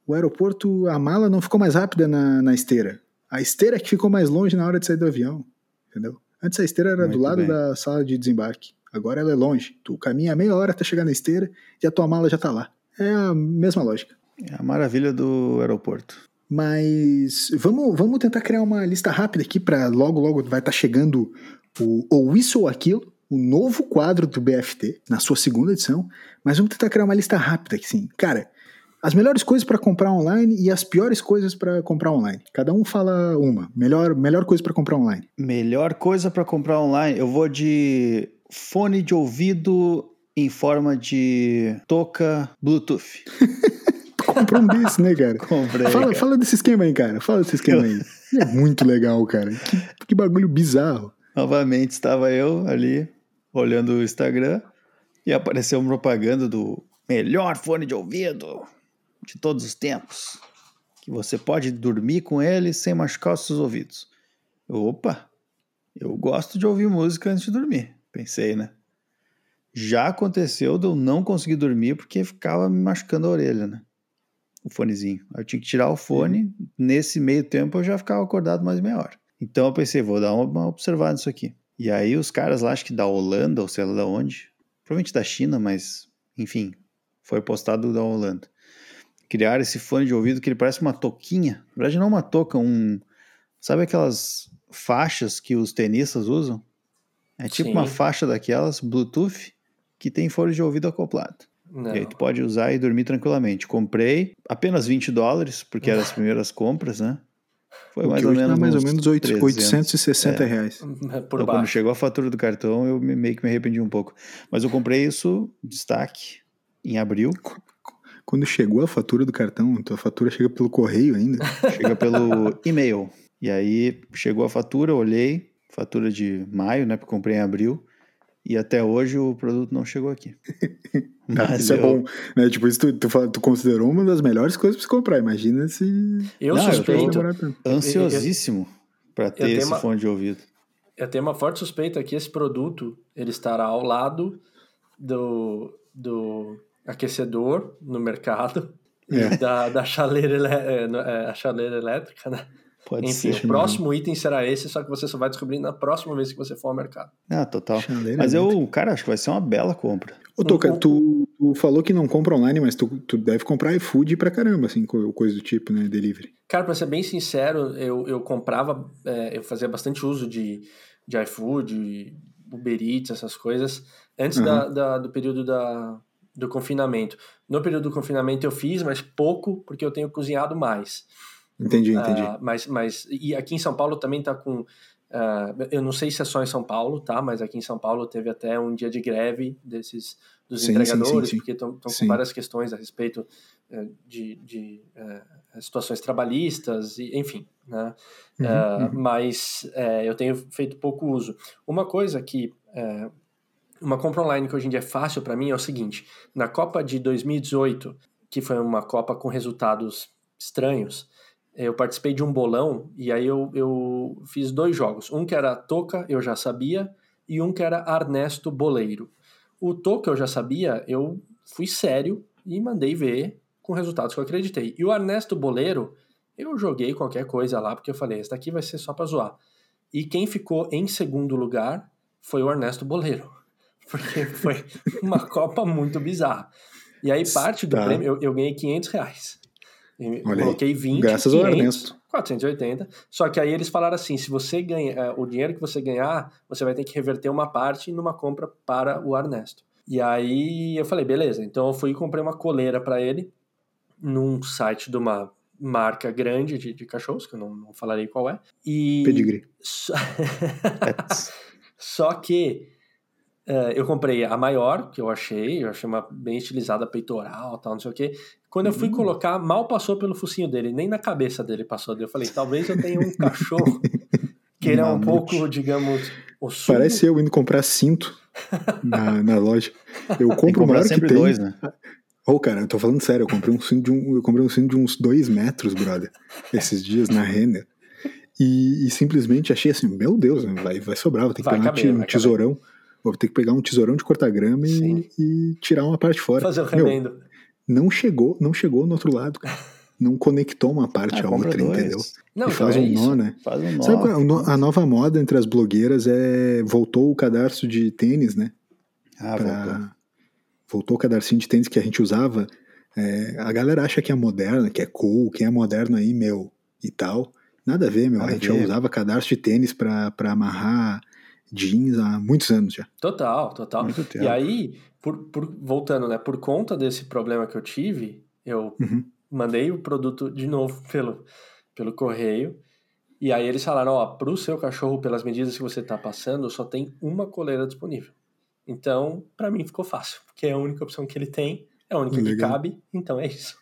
O aeroporto, a mala não ficou mais rápida na, na esteira. A esteira é que ficou mais longe na hora de sair do avião. Entendeu? Antes a esteira era Muito do lado bem. da sala de desembarque. Agora ela é longe. Tu caminha meia hora até chegar na esteira e a tua mala já tá lá. É a mesma lógica. É a maravilha do aeroporto. Mas vamos, vamos tentar criar uma lista rápida aqui para logo, logo vai estar chegando o Ou Isso ou Aquilo, o novo quadro do BFT, na sua segunda edição. Mas vamos tentar criar uma lista rápida aqui, sim. Cara, as melhores coisas para comprar online e as piores coisas para comprar online. Cada um fala uma. Melhor, melhor coisa para comprar online. Melhor coisa pra comprar online, eu vou de fone de ouvido em forma de touca Bluetooth. Comprou um desse, né, cara? Comprei. Fala, cara. fala desse esquema aí, cara. Fala desse esquema aí. É muito legal, cara. Que, que bagulho bizarro. Novamente estava eu ali olhando o Instagram e apareceu uma propaganda do melhor fone de ouvido de todos os tempos. Que você pode dormir com ele sem machucar os seus ouvidos. Opa, eu gosto de ouvir música antes de dormir. Pensei, né? Já aconteceu de eu não conseguir dormir porque ficava me machucando a orelha, né? O fonezinho. Eu tinha que tirar o fone. Nesse meio tempo eu já ficava acordado mais meia hora. Então eu pensei, vou dar uma, observada nisso aqui. E aí os caras lá, acho que da Holanda, ou sei lá da onde, provavelmente da China, mas enfim, foi postado da Holanda. Criaram esse fone de ouvido que ele parece uma toquinha. Na verdade, não uma touca, um. Sabe aquelas faixas que os tenistas usam? É tipo Sim. uma faixa daquelas, Bluetooth, que tem fone de ouvido acoplado. Não. E aí tu pode usar e dormir tranquilamente. Comprei apenas 20 dólares, porque eram as primeiras compras, né? Foi mais ou menos mais ou menos oito- 300. 860 É. reais. Por Então, quando chegou a fatura do cartão, eu me- meio que me arrependi um pouco. Mas eu comprei isso, destaque, em abril. Quando chegou a fatura do cartão, tua fatura chega pelo correio ainda. Chega pelo e-mail. E aí chegou a fatura, eu olhei, fatura de maio, né? Porque eu comprei em abril. E até hoje o produto não chegou aqui. Mas isso é eu- bom. Né? Tipo, isso tu, tu, tu considerou uma das melhores coisas pra se comprar. Imagina se Eu Não, eu suspeito. tanto. Ansiosíssimo para ter esse uma- fone de ouvido. Eu tenho uma forte suspeita que esse produto ele estará ao lado do, do aquecedor no mercado É. e da, da chaleira, é, é, a chaleira elétrica, né? Pode Enfim, ser. o próximo item será esse, só que você só vai descobrir na próxima vez que você for ao mercado. Ah, total. Chaleira Mas eu, cara, acho que vai ser uma bela compra. Ô, Toca, Um- tu, tu falou que não compra online, mas tu, tu deve comprar iFood pra caramba, assim, co- coisa do tipo, né? Delivery. Cara, pra ser bem sincero, eu, eu comprava, é, eu fazia bastante uso de, de iFood, Uber Eats, essas coisas, antes da, da- do período da, do confinamento. No período do confinamento eu fiz, mas pouco, porque eu tenho cozinhado mais. Entendi, entendi. Ah, mas, mas, e aqui em São Paulo também tá com. ah, eu não sei se é só em São Paulo, tá? Mas aqui em São Paulo teve até um dia de greve desses dos Sim, entregadores, sim, sim. porque estão com várias questões a respeito eh, de, de eh, situações trabalhistas, e, enfim, né? Uhum, Ah, uhum. Mas eh, eu tenho feito pouco uso. Uma coisa que uma compra online que hoje em dia é fácil para mim é o seguinte: na Copa de 2018, que foi uma Copa com resultados estranhos, eu participei de um bolão e aí eu, eu fiz dois jogos. Um que era Toca, eu já sabia, e um que era Arnesto Boleiro. O Toca eu já sabia, eu fui sério e mandei ver com resultados que eu acreditei. E o Ernesto Boleiro, eu joguei qualquer coisa lá, porque eu falei, esse daqui vai ser só pra zoar. E quem ficou em segundo lugar foi o Ernesto Boleiro. Porque foi uma Copa muito bizarra. E aí, parte do Tá. prêmio, eu, eu ganhei 500 reais. Olha aí. coloquei 20, Graças ao 500, Ernesto. 480. Só que aí eles falaram assim: se você ganha eh, o dinheiro que você ganhar, você vai ter que reverter uma parte numa compra para o Ernesto. E aí eu falei, beleza. Então eu fui e comprei uma coleira para ele num site de uma marca grande de, de cachorros, que eu não, não falarei qual é. E Pedigree. só, só que eu comprei a maior, que eu achei, eu achei uma bem estilizada, peitoral tal, não sei o quê. Quando eu fui colocar, mal passou pelo focinho dele, nem na cabeça dele passou. Eu falei, talvez eu tenha um cachorro que ele é um pouco, digamos, ossudo. Parece eu indo comprar cinto na, na loja. Eu compro o maior que tem. dois, né? Ô, cara, eu tô falando sério, eu comprei um cinto de, um, eu comprei um cinto de uns dois metros, brother, esses dias na Renner. E, e simplesmente achei assim, meu Deus, vai, vai sobrar, vou ter que Vai pegar um caber, um, tesourão. Vou ter que pegar um tesourão de cortar grama e, e tirar uma parte fora. Fazer o Meu, remendo. não chegou, não chegou no outro lado, cara. Não conectou uma parte Ah, à outra, dois. entendeu? Não, e então faz é um nó, né? Faz um nó. Sabe qual é? A nova moda entre as blogueiras é voltou o cadarço de tênis, né? Ah, Pra- voltou. voltou o cadarcinho de tênis que a gente usava. É, a galera acha que é moderna, que é cool, quem é moderno aí, meu, e tal. Nada a ver, meu. Nada a gente já usava cadarço de tênis pra amarrar jeans há muitos anos já. Total, total. Muito tempo. E aí, por, por- voltando, né? Por conta desse problema que eu tive, eu Uhum. mandei o produto de novo pelo, pelo correio. E aí eles falaram, ó, pro seu cachorro, pelas medidas que você tá passando, só tem uma coleira disponível. Então, pra mim ficou fácil, porque é a única opção que ele tem, é a única que Legal. cabe, então é isso.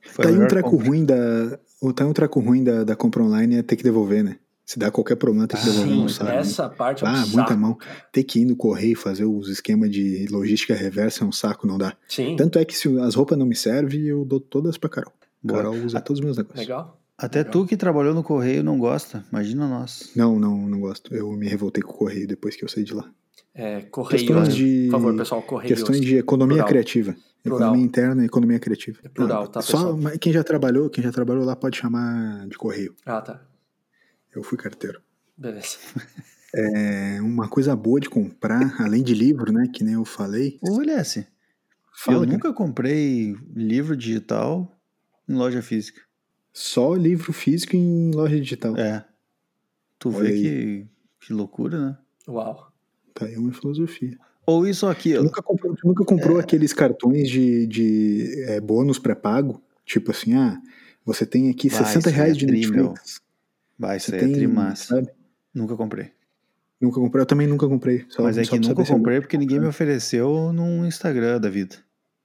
Foi tá aí um treco compra. ruim da. o- Tá aí um treco ruim da, da compra online é ter que devolver, né? Se dá qualquer problema, tem que Ah, devolver Sim, no saco. né? essa parte é um Ah, saco, muita mão. cara. Ter que ir no correio fazer os esquemas de logística reversa é um saco, não dá. Sim, Tanto é que se as roupas não me servem, eu dou todas pra Carol. Boa. Carol usa todos os meus negócios. legal. Até Legal. tu que trabalhou no correio não gosta. Imagina nós. Não, não, não gosto. Eu me revoltei com o correio depois que eu saí de lá. É, correio, Questões de- por favor, pessoal, correio. Questões de economia Plural. criativa. Plural. Economia interna e economia criativa. É plural, Não, tá, Só pessoal? quem já trabalhou, quem já trabalhou lá pode chamar de correio. Ah, tá. Eu fui carteiro. Beleza. É uma coisa boa de comprar, além de livro, né? Que nem eu falei. Ô, Elias, Fala, eu cara. nunca comprei livro digital em loja física. Só livro físico em loja digital. É. Tu Olha vê aí. que, que loucura, né? Uau. Tá aí uma filosofia. Ou isso aqui, Tu ó. nunca comprou, tu nunca É. comprou aqueles cartões de, de é, bônus pré-pago? Tipo assim, ah, você tem aqui Vai, 60 isso reais é de. Netflix. Vai, isso aí é trimassa. sabe? Nunca comprei. Nunca comprei. Eu também nunca comprei. Só, Mas é só que nunca comprei porque ninguém me ofereceu num Instagram da vida.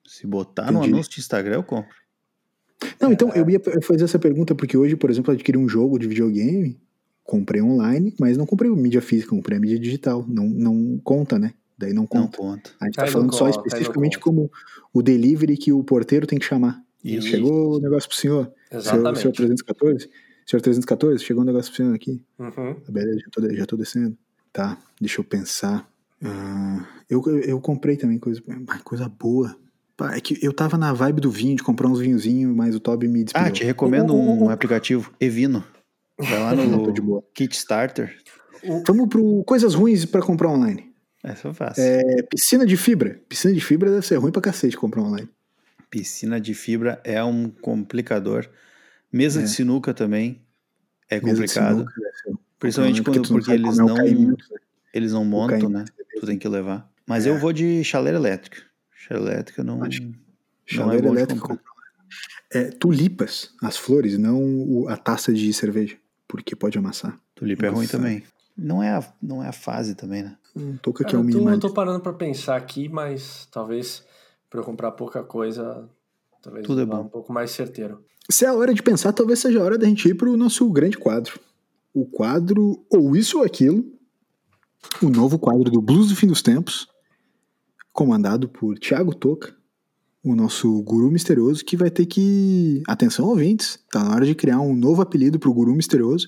Se botar no Entendi. anúncio de Instagram, eu compro. Não, então eu ia fazer essa pergunta porque hoje, por exemplo, eu adquiri um jogo de videogame, comprei online, mas não comprei o mídia física, comprei a mídia digital. Não, não conta, né? Daí não Não conta. conta. A gente tá não falando só conta, especificamente conta. como o delivery que o porteiro tem que chamar. Isso. Chegou o negócio pro senhor. Senhor, Exatamente. senhor 314? Senhor 314, chegou um negócio pro senhor aqui. Uhum. Tá, Beleza, já tô, já tô descendo. Tá, deixa eu pensar. Ah, eu, eu, comprei também coisa, ah, coisa boa. Pá, é que eu tava na vibe do vinho, de comprar uns vinhozinhos, mas o Toby me despediu. Ah, te recomendo um aplicativo, Evino. Vai lá no de boa. Kickstarter. Vamos pro coisas ruins pra comprar online. Essa eu faço. É, piscina de fibra. Piscina de fibra deve ser ruim pra cacete comprar online. Piscina de fibra é um complicador. Mesa É. de sinuca também é Mesa complicado. sinuca deve ser um Principalmente quando, não porque eles é não, caimento, né? eles não montam, caimento né? da Tu tem que levar. Mas É. eu vou de chaleira elétrica. Chaleira elétrica não, Acho não é Chaleira bom de elétrica. É, tulipas, as flores, não a taça de cerveja, porque pode amassar. Tulipa é ruim Nossa. também. Não é, a, não é a fase também, né? Um toca que é o eu, tô, eu tô parando pra pensar aqui, mas talvez pra eu comprar pouca coisa, talvez Tudo é bom. um pouco mais certeiro. Se é a hora de pensar, talvez seja a hora da gente ir pro nosso grande quadro. O quadro Ou Isso ou Aquilo, o novo quadro do Blues do Fim dos Tempos, comandado por Thiago Toca, o nosso guru misterioso, que vai ter que. Atenção, ouvintes, tá na hora de criar um novo apelido pro guru misterioso,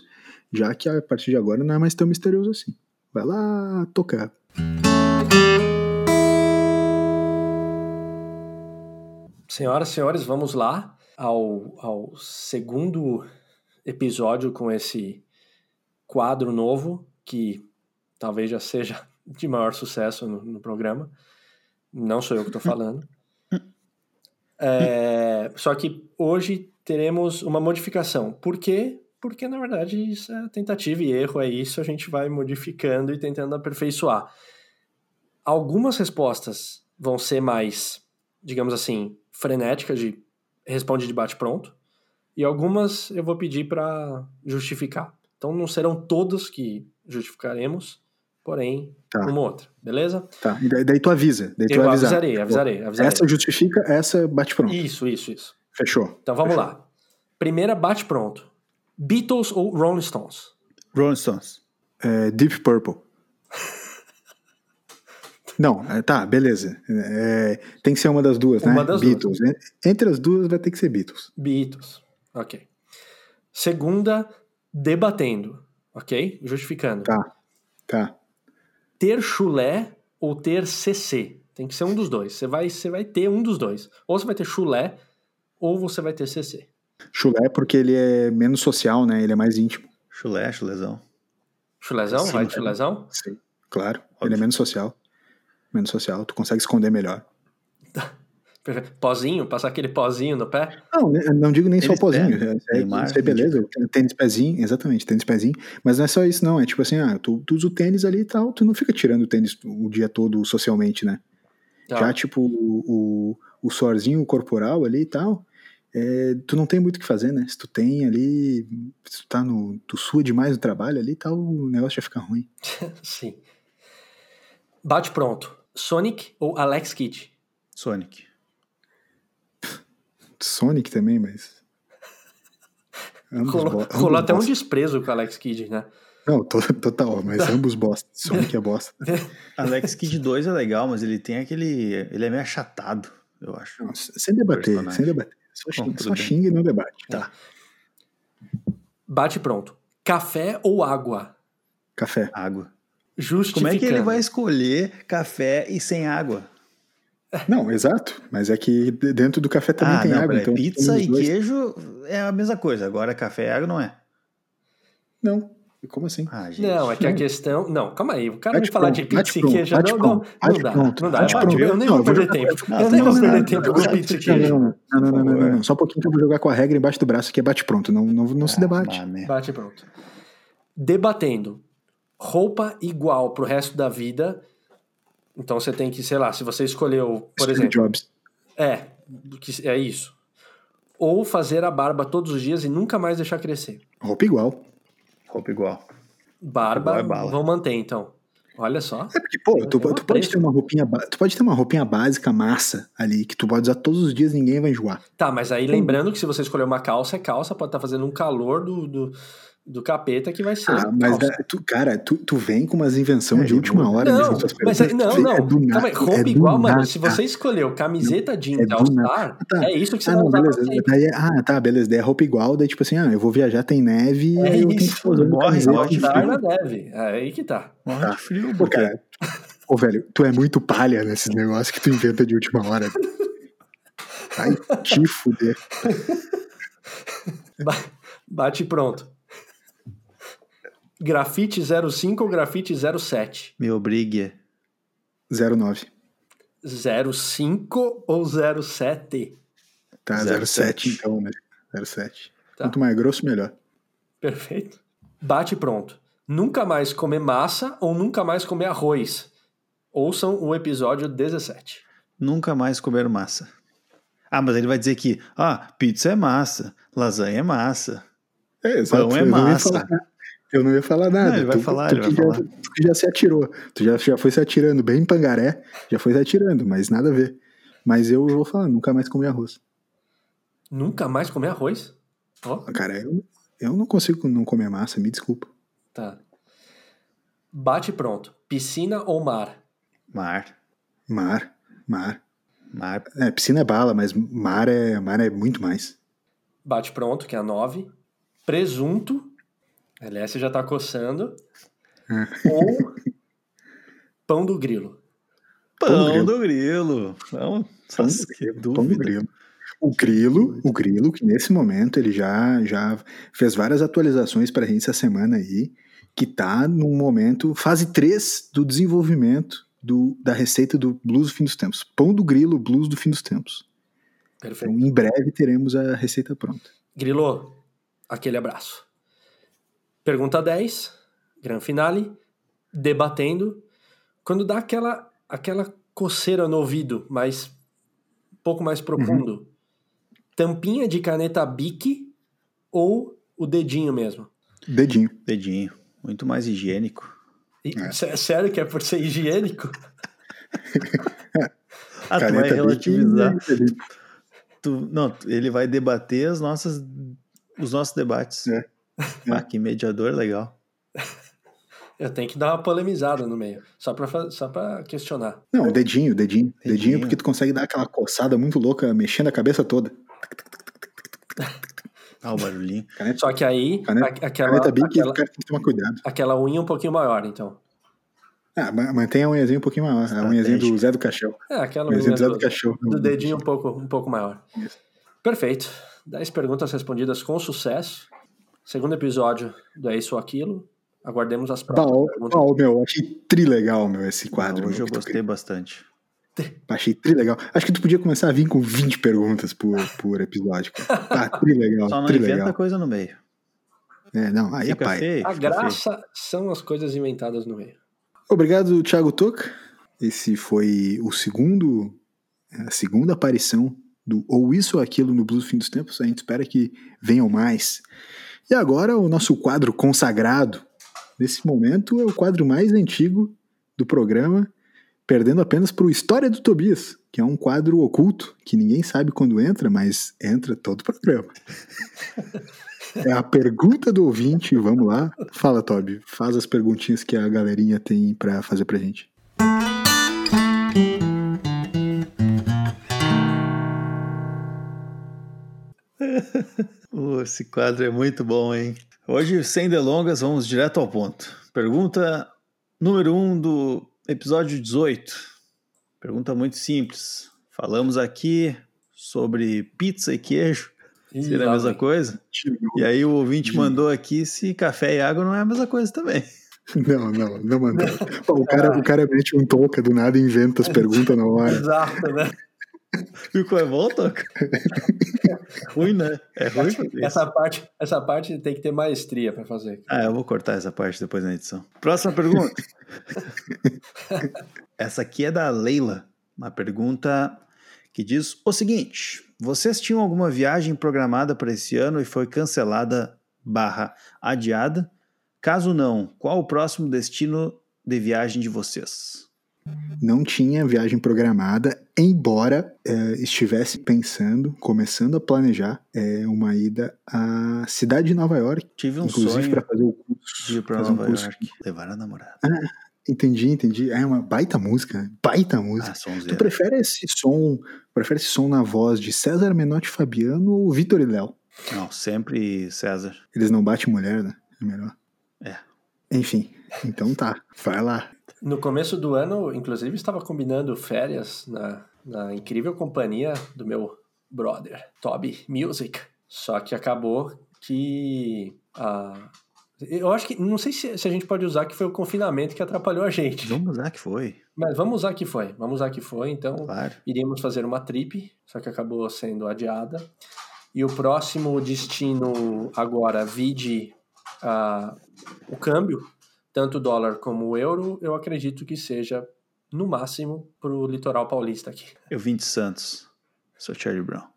já que a partir de agora não é mais tão misterioso assim. Vai lá tocar. Senhoras e senhores, vamos lá ao, ao segundo episódio com esse quadro novo, que talvez já seja de maior sucesso no, no programa. Não sou eu que estou falando. É, só que hoje teremos uma modificação. Por quê? Porque, na verdade, isso é tentativa e erro, é isso, a gente vai modificando e tentando aperfeiçoar. Algumas respostas vão ser mais, digamos assim, frenéticas, de responde de bate-pronto, e algumas eu vou pedir para justificar. Então não serão todas que justificaremos, porém, Tá. uma ou outra, beleza? Tá, e daí, daí tu avisa. Daí tu Eu avisar. avisarei, avisarei, avisarei. Essa justifica, essa bate pronto. Isso, isso, isso. Fechou. Então vamos lá. Primeira bate-pronto. Beatles ou Rolling Stones? Rolling Stones. É, Deep Purple. Não, é, tá, beleza. É, tem que ser uma das duas, Uma né? das Beatles. En- Entre as duas vai ter que ser Beatles. Beatles. Ok. Segunda, debatendo. Ok? Justificando. Tá, tá. Ter chulé ou ter CC? Tem que ser um dos dois. Você vai, você vai ter um dos dois. Ou você vai ter chulé, ou você vai ter CC. Chulé porque ele é menos social, né? Ele é mais íntimo. Chulé, chulezão. Chulézão? Sim, vai de chulézão? Sim. Claro. Ele Óbvio. é menos social. Menos social. Tu consegue esconder melhor. Pozinho? Passar aquele pozinho no pé? Não, né, não digo nem só Tênis pozinho. pé, É, é, Neymar, aí, beleza. Tênis pezinho, exatamente, tênis pezinho. Mas não é só isso, não. É tipo assim, ah, tu, tu usa o tênis ali e tal, tu não fica tirando o tênis o dia todo socialmente, né? Tá. Já, tipo, o, o, o suorzinho corporal ali e tal, é, tu não tem muito o que fazer, né? Se tu tem ali, se tu tá no. Tu sua demais no trabalho ali e tal, o negócio já fica ruim. Sim. Bate pronto. Sonic ou Alex Kidd? Sonic. Sonic também, mas. Ambos Rolou, rolou até um bosta. desprezo com o Alex Kidd, né? Não, to- total, mas ambos bosta. Sonic é bosta. Alex Kidd 2 é legal, mas ele tem aquele. Ele é meio achatado, eu acho. Não, sem debater, Personagem. sem debater. Só, Bom, xinga, só xinga e não debate. Tá. Bate pronto. Café ou água? Café. Água. Justificando. Como é que ele vai escolher café e sem água? Não, exato. Mas é que de- dentro do café também ah, tem não, água. Então pizza e dois. queijo é a mesma coisa. Agora café e água não é. Não. Como assim? Ah, gente. Não, é que a questão. Não, calma aí. O cara Bate me falar de pizza e pronto, queijo. Não, não, não dá. pronto, Não dá. Eu, pronto. eu nem vou perder tempo. Eu nem vou perder tempo com pizza e queijo. Não, não, não. Só um pouquinho que eu vou jogar com a regra embaixo do braço, que é bate pronto. Não, não, não se debate. Ah, né? Bate pronto. Debatendo. Roupa igual pro resto da vida. Então você tem que, sei lá, se você escolheu, por Steve exemplo. Jobs. É, que- é isso. Ou fazer a barba todos os dias e nunca mais deixar crescer. Roupa igual. Roupa igual. Barba, Igual é vão manter, então. Olha só. É porque, pô, tu, É tu pode ter uma roupinha, tu pode ter uma roupinha básica, massa ali, que tu pode usar todos os dias ninguém vai enjoar. Tá, mas aí lembrando que se você escolher uma calça, é calça, pode estar fazendo um calor do, do, do capeta que vai ser. Ah, mas da- tu, cara, tu, tu vem com umas invenções É, de última hora Não, mesmo. tuas mas aí, não, não. É do Calma nada, aí, roupa é igual, mano. Se você escolheu camiseta jeans É All. Star, Tá. é isso que você Ah, vai não, usar. beleza. Daí, é- ah, tá, beleza. Daí é roupa igual, daí tipo assim, ah, eu vou viajar, tem neve, É aí eu tenho que usando morre, morre Star na neve. É aí que tá. Morre Tá. de frio, Pô, cara, ô velho, tu é muito palha nesses negócios que tu inventa de última hora. Vai te fuder. Ba- Bate pronto. Grafite 05 ou grafite 07? me obrigue. 09. 05 ou 07? Tá, 07. 07 então, né? 07. Tá. Quanto mais grosso, melhor. Perfeito. Bate pronto. Nunca mais comer massa ou nunca mais comer arroz. Ouçam o episódio 17. Nunca mais comer massa. Ah, mas ele vai dizer que, ah, pizza é massa, lasanha é massa. É, exato. Pão é massa. Eu não ia falar nada. Não, ele vai falar, tu ele vai já, falar. tu já se atirou. Tu já, já foi se atirando bem em pangaré, já foi se atirando, mas nada a ver. Mas eu vou falar, nunca mais comer arroz. Nunca mais comer arroz? Ó, Cara, eu, eu não consigo não comer massa, me desculpa. tá. Bate pronto. Piscina ou mar? Mar. Mar, mar. Mar. É, piscina é bala, mas mar é, mar é muito mais. Bate pronto, que é a 9. Presunto. Aliás, você já tá coçando. ou pão do grilo. Pão, Pão grilo. do grilo. Não, Pão que grilo, pão do dúvida. grilo. O grilo, o grilo, que nesse momento ele já, já fez várias atualizações pra gente essa semana aí, que tá num momento, fase 3 do desenvolvimento do, da receita do blues do fim dos tempos. Pão do grilo, blues do fim dos tempos. Perfeito. Então, em breve teremos a receita pronta. Grilo, aquele abraço. Pergunta 10, gran finale, debatendo. Quando dá aquela, aquela coceira no ouvido, mas um pouco mais profundo, tampinha de caneta Bic ou o dedinho mesmo? Dedinho. Dedinho. Muito mais higiênico. E- É. sé- Sério que é por ser higiênico? Ah, tu vai relativizar. ele- Tu, não, ele vai debater as nossas, os nossos debates. É. Ah, que mediador legal. Eu tenho que dar uma polemizada no meio, só pra, só pra questionar. Não, dedinho, dedinho, dedinho. Dedinho. porque tu consegue dar aquela coçada muito louca, mexendo a cabeça toda. Ah, o barulhinho. Caneta, Só que aí, Caneta- a- aquela, caneta Bic, aquela, o cara tem que tomar cuidado. aquela unha um pouquinho maior, então. Ah, ma- mantém a unhazinha um pouquinho maior. A unhazinha do. Zé do Caixão. É, aquela unha do Zé do do, Caixão. do dedinho um pouco, um pouco maior. Isso. Perfeito. 10 perguntas respondidas com sucesso. Segundo episódio do É Isso ou Aquilo. Aguardemos as próximas Baú, perguntas. baú, meu, achei trilegal, meu, esse quadro. Hoje meu, eu gostei bastante. Achei trilegal. Acho que tu podia começar a vir com 20 perguntas por, por episódio. Cara. Ah, trilegal, Só não inventa trilegal. coisa no meio. É, não, aí é Fica pai. feio. A fica feio. graça são as coisas inventadas no meio. Obrigado, Thiago Toca. Esse foi o segundo, a segunda aparição do Ou Isso ou Aquilo no Blues Fim dos Tempos. A gente espera que venham mais. E agora o nosso quadro consagrado. Nesse momento é o quadro mais antigo do programa, perdendo apenas para o História do Tobias, que é um quadro oculto, que ninguém sabe quando entra, mas entra todo o programa. É a pergunta do ouvinte, vamos lá. Fala, Toby, faz as perguntinhas que a galerinha tem pra fazer pra gente. Uh, esse quadro é muito bom, hein? Hoje, sem delongas, vamos direto ao ponto. Pergunta número 1 um do episódio 18. Pergunta muito simples. Falamos aqui sobre pizza e queijo. Ih, Seria a mesma coisa? E aí o ouvinte mandou aqui se café e água não é a mesma coisa também. Não, não, não mandou. Pô, o, cara, o cara mete um toca do nada e inventa as perguntas na hora. Exato, né? Ficou é bom, Toca? ruim, né? É ruim. Essa parte, essa parte tem que ter maestria pra fazer. Ah, eu vou cortar essa parte depois na edição. Próxima pergunta. essa aqui é da Leila. Uma pergunta que diz o seguinte: Vocês tinham alguma viagem programada para esse ano e foi cancelada barra adiada? Caso não, qual o próximo destino de viagem de vocês? Não tinha viagem programada, embora eh, estivesse pensando, começando a planejar eh, uma ida à cidade de Nova York, Tive um inclusive sonho para fazer o curso. de ir para fazer um Nova curso. York. Levar a namorada. Entendi, entendi. É uma baita música, baita música. Ah, Tu prefere esse som, prefere esse som na voz de César Menotti Fabiano ou Vitor e Léo? Não, sempre César. Eles não batem mulher, né? É melhor. É. Enfim, então tá. Vai lá. No começo do ano, inclusive, estava combinando férias na, na incrível companhia do meu brother, Toby Music. Só que acabou que a Eu acho que. Não sei se, se a gente pode usar que foi o confinamento que atrapalhou a gente. Vamos usar que foi. Mas vamos usar que foi. Vamos usar que foi. Então, Claro. iríamos fazer uma trip, só que acabou sendo adiada. E o próximo destino agora, vide ah, o câmbio, tanto o dólar como o euro, eu acredito que seja, no máximo, para o litoral paulista aqui. Eu vim de Santos. Sou Charlie Brown.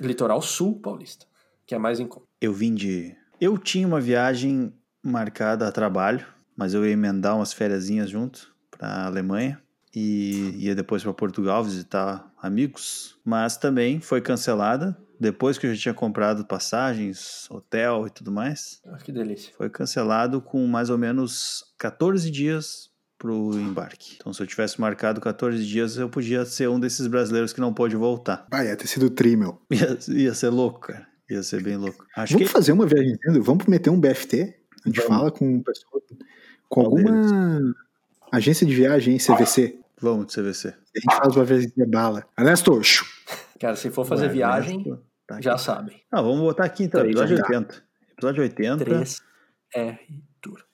Litoral sul paulista, que é mais em conta. Eu vim de. Eu tinha uma viagem marcada a trabalho, mas eu ia emendar umas férias junto para Alemanha e ia depois para Portugal visitar amigos, mas também foi cancelada depois que eu já tinha comprado passagens, hotel e tudo mais. Ah, que delícia. Foi cancelado com mais ou menos 14 dias pro embarque. Então, se eu tivesse marcado 14 dias, eu podia ser um desses brasileiros que não pôde voltar. Ah, ia ter sido tri, meu. Ia, ia ser louco, cara. Ia ser bem louco. Acho Vamos que fazer uma viagem, vamos meter um BFT? A gente Vamos. fala com pessoa, com Qual alguma agência de viagem, hein, CVC. vamos de CVC. A gente faz uma viagem de bala. Ernesto, Cara, se for fazer Ué, viagem, tá já sabem. Ah, vamos botar aqui então, episódio já. 80. Episódio 80. 3 R Tour.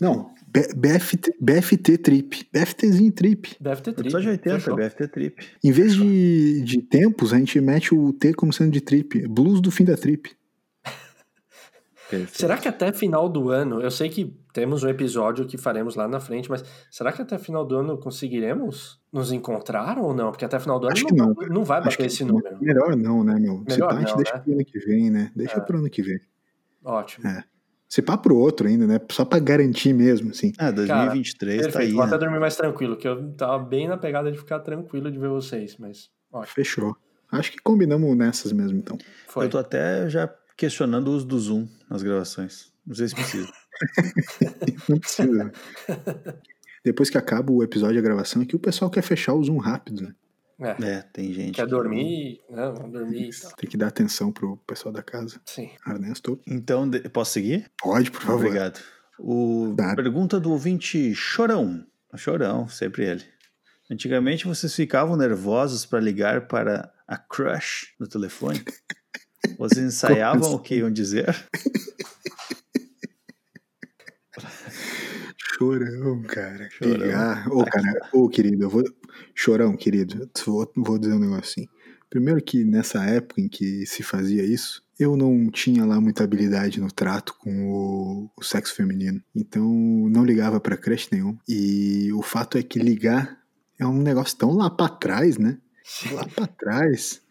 não, BFT, BFT Trip. BFTzinho Trip. Ter trip. Episódio 80, Fechou. BFT Trip. Em vez de, de tempos, a gente mete o T como sendo de trip. Blues do fim da trip. Perfeito. Será que até final do ano, eu sei que temos um episódio que faremos lá na frente, mas será que até final do ano conseguiremos nos encontrar ou não? Porque até final do ano Acho não, que não vai Acho bater que esse número. Melhor não, né, meu? Se Melhor pá, a gente não, deixa né? pro ano que vem, né? Deixa É. pro ano que vem. Ótimo. É. Se pá pro outro ainda, né? Só pra garantir mesmo, assim. Ah, 2023 tá Perfeito, aí. vou até né? dormir mais tranquilo, que eu tava bem na pegada de ficar tranquilo de ver vocês, mas ótimo. Fechou. Acho que combinamos nessas mesmo, então. Foi. Eu tô até já questionando o uso do Zoom nas gravações. Não sei se precisa. Não precisa. Depois que acaba o episódio, a gravação, é que o pessoal quer fechar o Zoom rápido, né? É. é, tem gente. Quer que- dormir? Não, vamos dormir e tal. Tem que dar atenção pro pessoal da casa. Sim. Ernesto, Então, posso seguir? pode, por favor. Obrigado. O... Pergunta do ouvinte Chorão. Chorão, sempre ele. Antigamente vocês ficavam nervosos para ligar para a crush no telefone? Vocês ensaiavam o que iam dizer? Chorão, cara. Chorão. Pegar. Ô, cara, ô, querido, eu vou. Chorão, querido, vou, vou dizer um negócio assim. Primeiro que nessa época em que se fazia isso, eu não tinha lá muita habilidade no trato com o, o sexo feminino. Então não ligava pra crush nenhum. E o fato é que ligar é um negócio tão lá pra trás, né? Lá pra trás.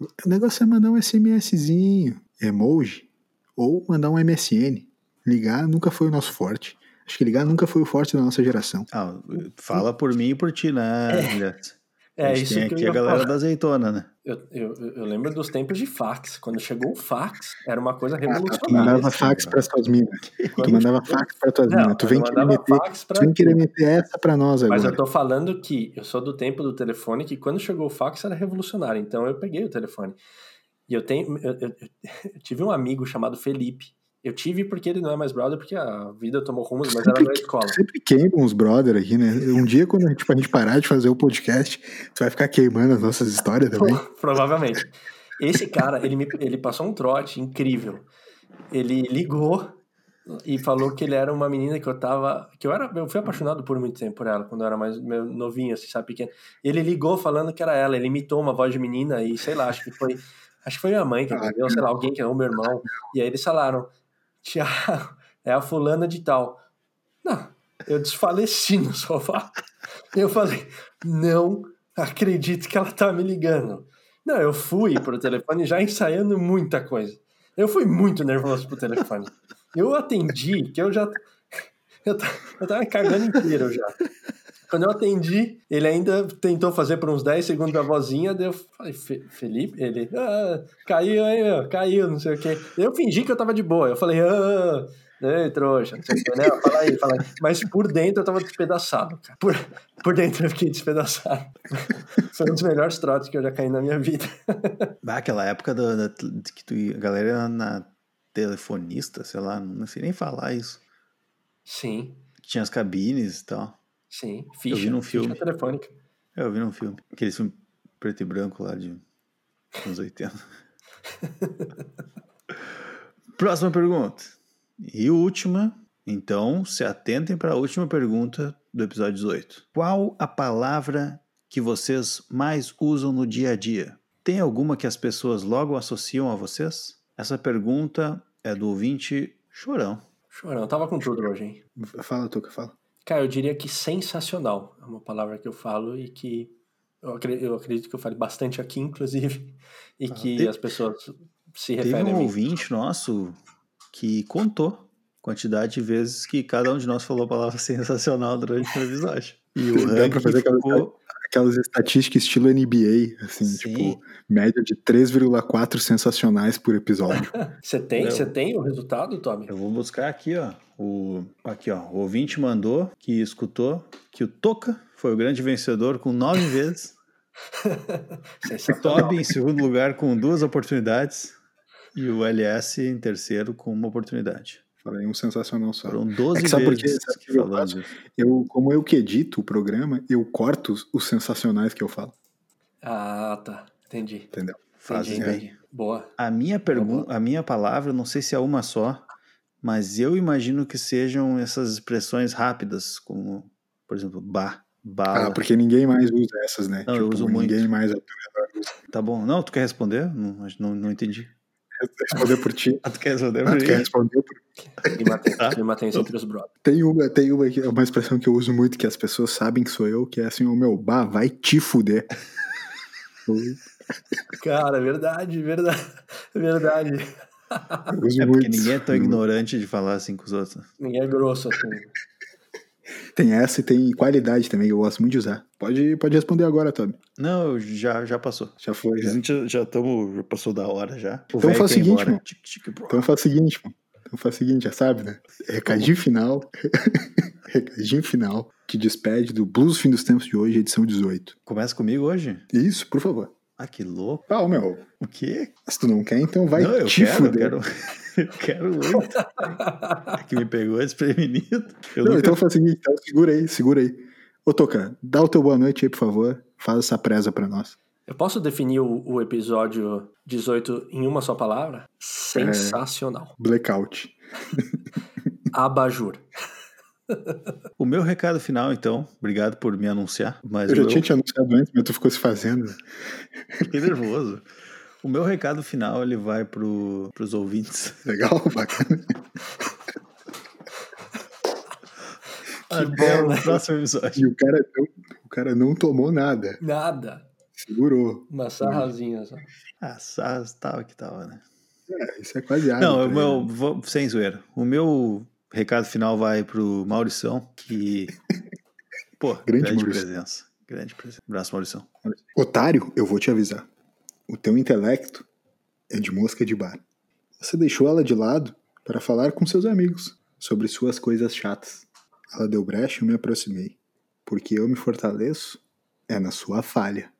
O negócio é mandar um SMSzinho, emoji, ou mandar um MSN. Ligar nunca foi o nosso forte. Acho que ligar nunca foi o forte da nossa geração. Ah, fala por mim e por ti, né, Juliette? É a gente isso tem aqui a galera falar. da azeitona, né? Eu, eu, eu lembro dos tempos de fax. Quando chegou o fax, era uma coisa Tu revolucionária. mandava esse, fax cara. para tuas minas. Tu mandava fax para tuas minas. Tu vem querer mandava meter, pra tu vem querer meter essa pra nós Mas agora. eu tô falando que eu sou do tempo do telefone que quando chegou o fax era revolucionário. Então eu peguei o telefone. E eu tenho. Eu, eu- eu tive um amigo chamado Felipe. Eu tive porque ele não é mais brother, porque a vida tomou rumos, mas era na escola. Sempre queimam os brother aqui, né? Um dia, quando tipo, a gente parar de fazer o podcast, tu vai ficar queimando as nossas histórias também. Provavelmente. Esse cara, ele, me, ele passou um trote incrível. Ele ligou e falou que ele era uma menina que eu tava. que eu era. Eu fui apaixonado por muito tempo por ela, quando eu era mais novinho, assim, sabe, pequeno. Ele ligou falando que era ela, ele imitou uma voz de menina e sei lá, acho que foi. Acho que foi minha mãe que Ah, atendeu, sei lá, alguém que é o meu irmão. E aí eles falaram: Tiago, é a fulana de tal. Não, eu desfaleci no sofá. Eu falei: não acredito que ela tá me ligando. Não, eu fui pro telefone já ensaiando muita coisa. Eu fui muito nervoso pro telefone. Eu atendi, que eu já. Eu, ta- eu tava cagando inteiro já. Quando eu atendi, ele ainda tentou fazer por uns 10 segundos a vozinha, daí eu falei, "Fe- Felipe? Ele, ah, caiu aí, meu, caiu, não sei o quê. Eu fingi que eu tava de boa, eu falei, ah, ei, trouxa, não sei o quê, né? Fala aí, fala aí. Mas por dentro eu tava despedaçado, cara. Por, por dentro eu fiquei despedaçado. Foi um dos melhores trotes que eu já caí na minha vida. Ah, aquela época da, da- de que tu, a galera era na telefonista, sei lá, não sei nem falar isso. Sim, Que tinha as cabines e tal. Sim. Ficha, vi num ficha filme. telefônica. É, Eu vi num filme. Aquele filme preto e branco lá de anos 80. Próxima pergunta. E última, então se atentem para a última pergunta do episódio 18. Qual a palavra que vocês mais usam no dia a dia? Tem alguma que as pessoas logo associam a vocês? Essa pergunta é do ouvinte Chorão. Chorão, tava com tudo hoje, hein? Fala, Tuca, fala. Cara, eu diria que sensacional é uma palavra que eu falo e que eu acredito, eu acredito que eu fale bastante aqui, inclusive, e Ah, que te- as pessoas se Teve referem a um mim. ouvinte nosso que contou a quantidade de vezes que cada um de nós falou a palavra sensacional durante o episódio. E o ranking fazer aquela- ficou... Aquelas estatísticas estilo NBA, assim, Sim. tipo, média de 3,4 sensacionais por episódio. Você tem, você tem o resultado, Tommy? Eu vou buscar aqui, ó. O, aqui, ó. O ouvinte mandou que escutou que o Toca foi o grande vencedor com nove vezes. Toby em segundo lugar com duas oportunidades. E o LS em terceiro com uma oportunidade. Falei um sensacional só. Foram 12 É que sabe por quê? vezes Sabe o que eu falando faço? Eu, como eu que edito o programa, eu corto os, os sensacionais que eu falo, Ah, tá. Entendi. entendeu? Fazem Entendi, bem. entendi. Boa. A minha pergunta, a minha palavra, não sei se é uma só, mas eu imagino que sejam essas expressões rápidas, como, por exemplo, ba, bala. Ah, porque ninguém mais usa essas, né? Não, eu uso ninguém muito. mais Tá bom. Não, tu quer responder? Não, não, não entendi. Responder por ti. Ah, tu quer responder Ah, por tu quer responder por... Clima tenso, Tá. entre os brothers. Tem uma, tem uma, que- uma expressão que eu uso muito, que as pessoas sabem que sou eu, que é assim, o meu, bah, vai te fuder. Cara, verdade, verdade. Verdade. uso É muito. porque ninguém é tão ignorante de falar assim com os outros. Ninguém é grosso assim. Tem essa e tem qualidade também, que eu gosto muito de usar. Pode, pode responder agora, Toby. Não, já, já passou. Já foi, A já. gente já- estamos, já passou da hora já. O Então faz o seguinte, mano. Tic, tic. Então faz o seguinte, mano. Então faz o seguinte, já sabe, né? Recadinho final. Recadinho final que despede do Blues Fim dos Tempos de hoje, edição 18. Começa comigo hoje? Isso, por favor. Ah, que louco. Ah, ô, meu, O quê? se tu não quer, então vai não, eu te quero, eu fuder. quero, eu quero muito. É que me pegou desprevenido. Eu Não, nunca... então faz o seguinte, então segura aí, segura aí. Ô, Toca, dá o teu boa noite aí, por favor. Faz essa presa pra nós. Eu posso definir o, o episódio 18 em uma só palavra? Sensacional. Blackout. Abajur. O meu recado final, então, obrigado por me anunciar, mas Eu o já meu... tinha te anunciado antes, mas tu ficou se fazendo. fiquei nervoso. O meu recado final, ele vai pro, pros ouvintes. Legal, bacana. Até bom, o né? próximo episódio. E o cara, não, o cara não tomou nada. Nada. Segurou. Uma sarrazinha só. Ah, só tava que tava, né? É, isso é quase água. Não, o meu, ele. vou, sem zoeira. O meu recado final vai pro Maurição, que. Pô, Grande grande, presença. Grande presença. Abraço, Maurição. Otário, eu vou te avisar. O teu intelecto é de mosca de bar. Você deixou ela de lado para falar com seus amigos sobre suas coisas chatas. Ela deu brecha e eu me aproximei. Porque eu me fortaleço é na sua falha.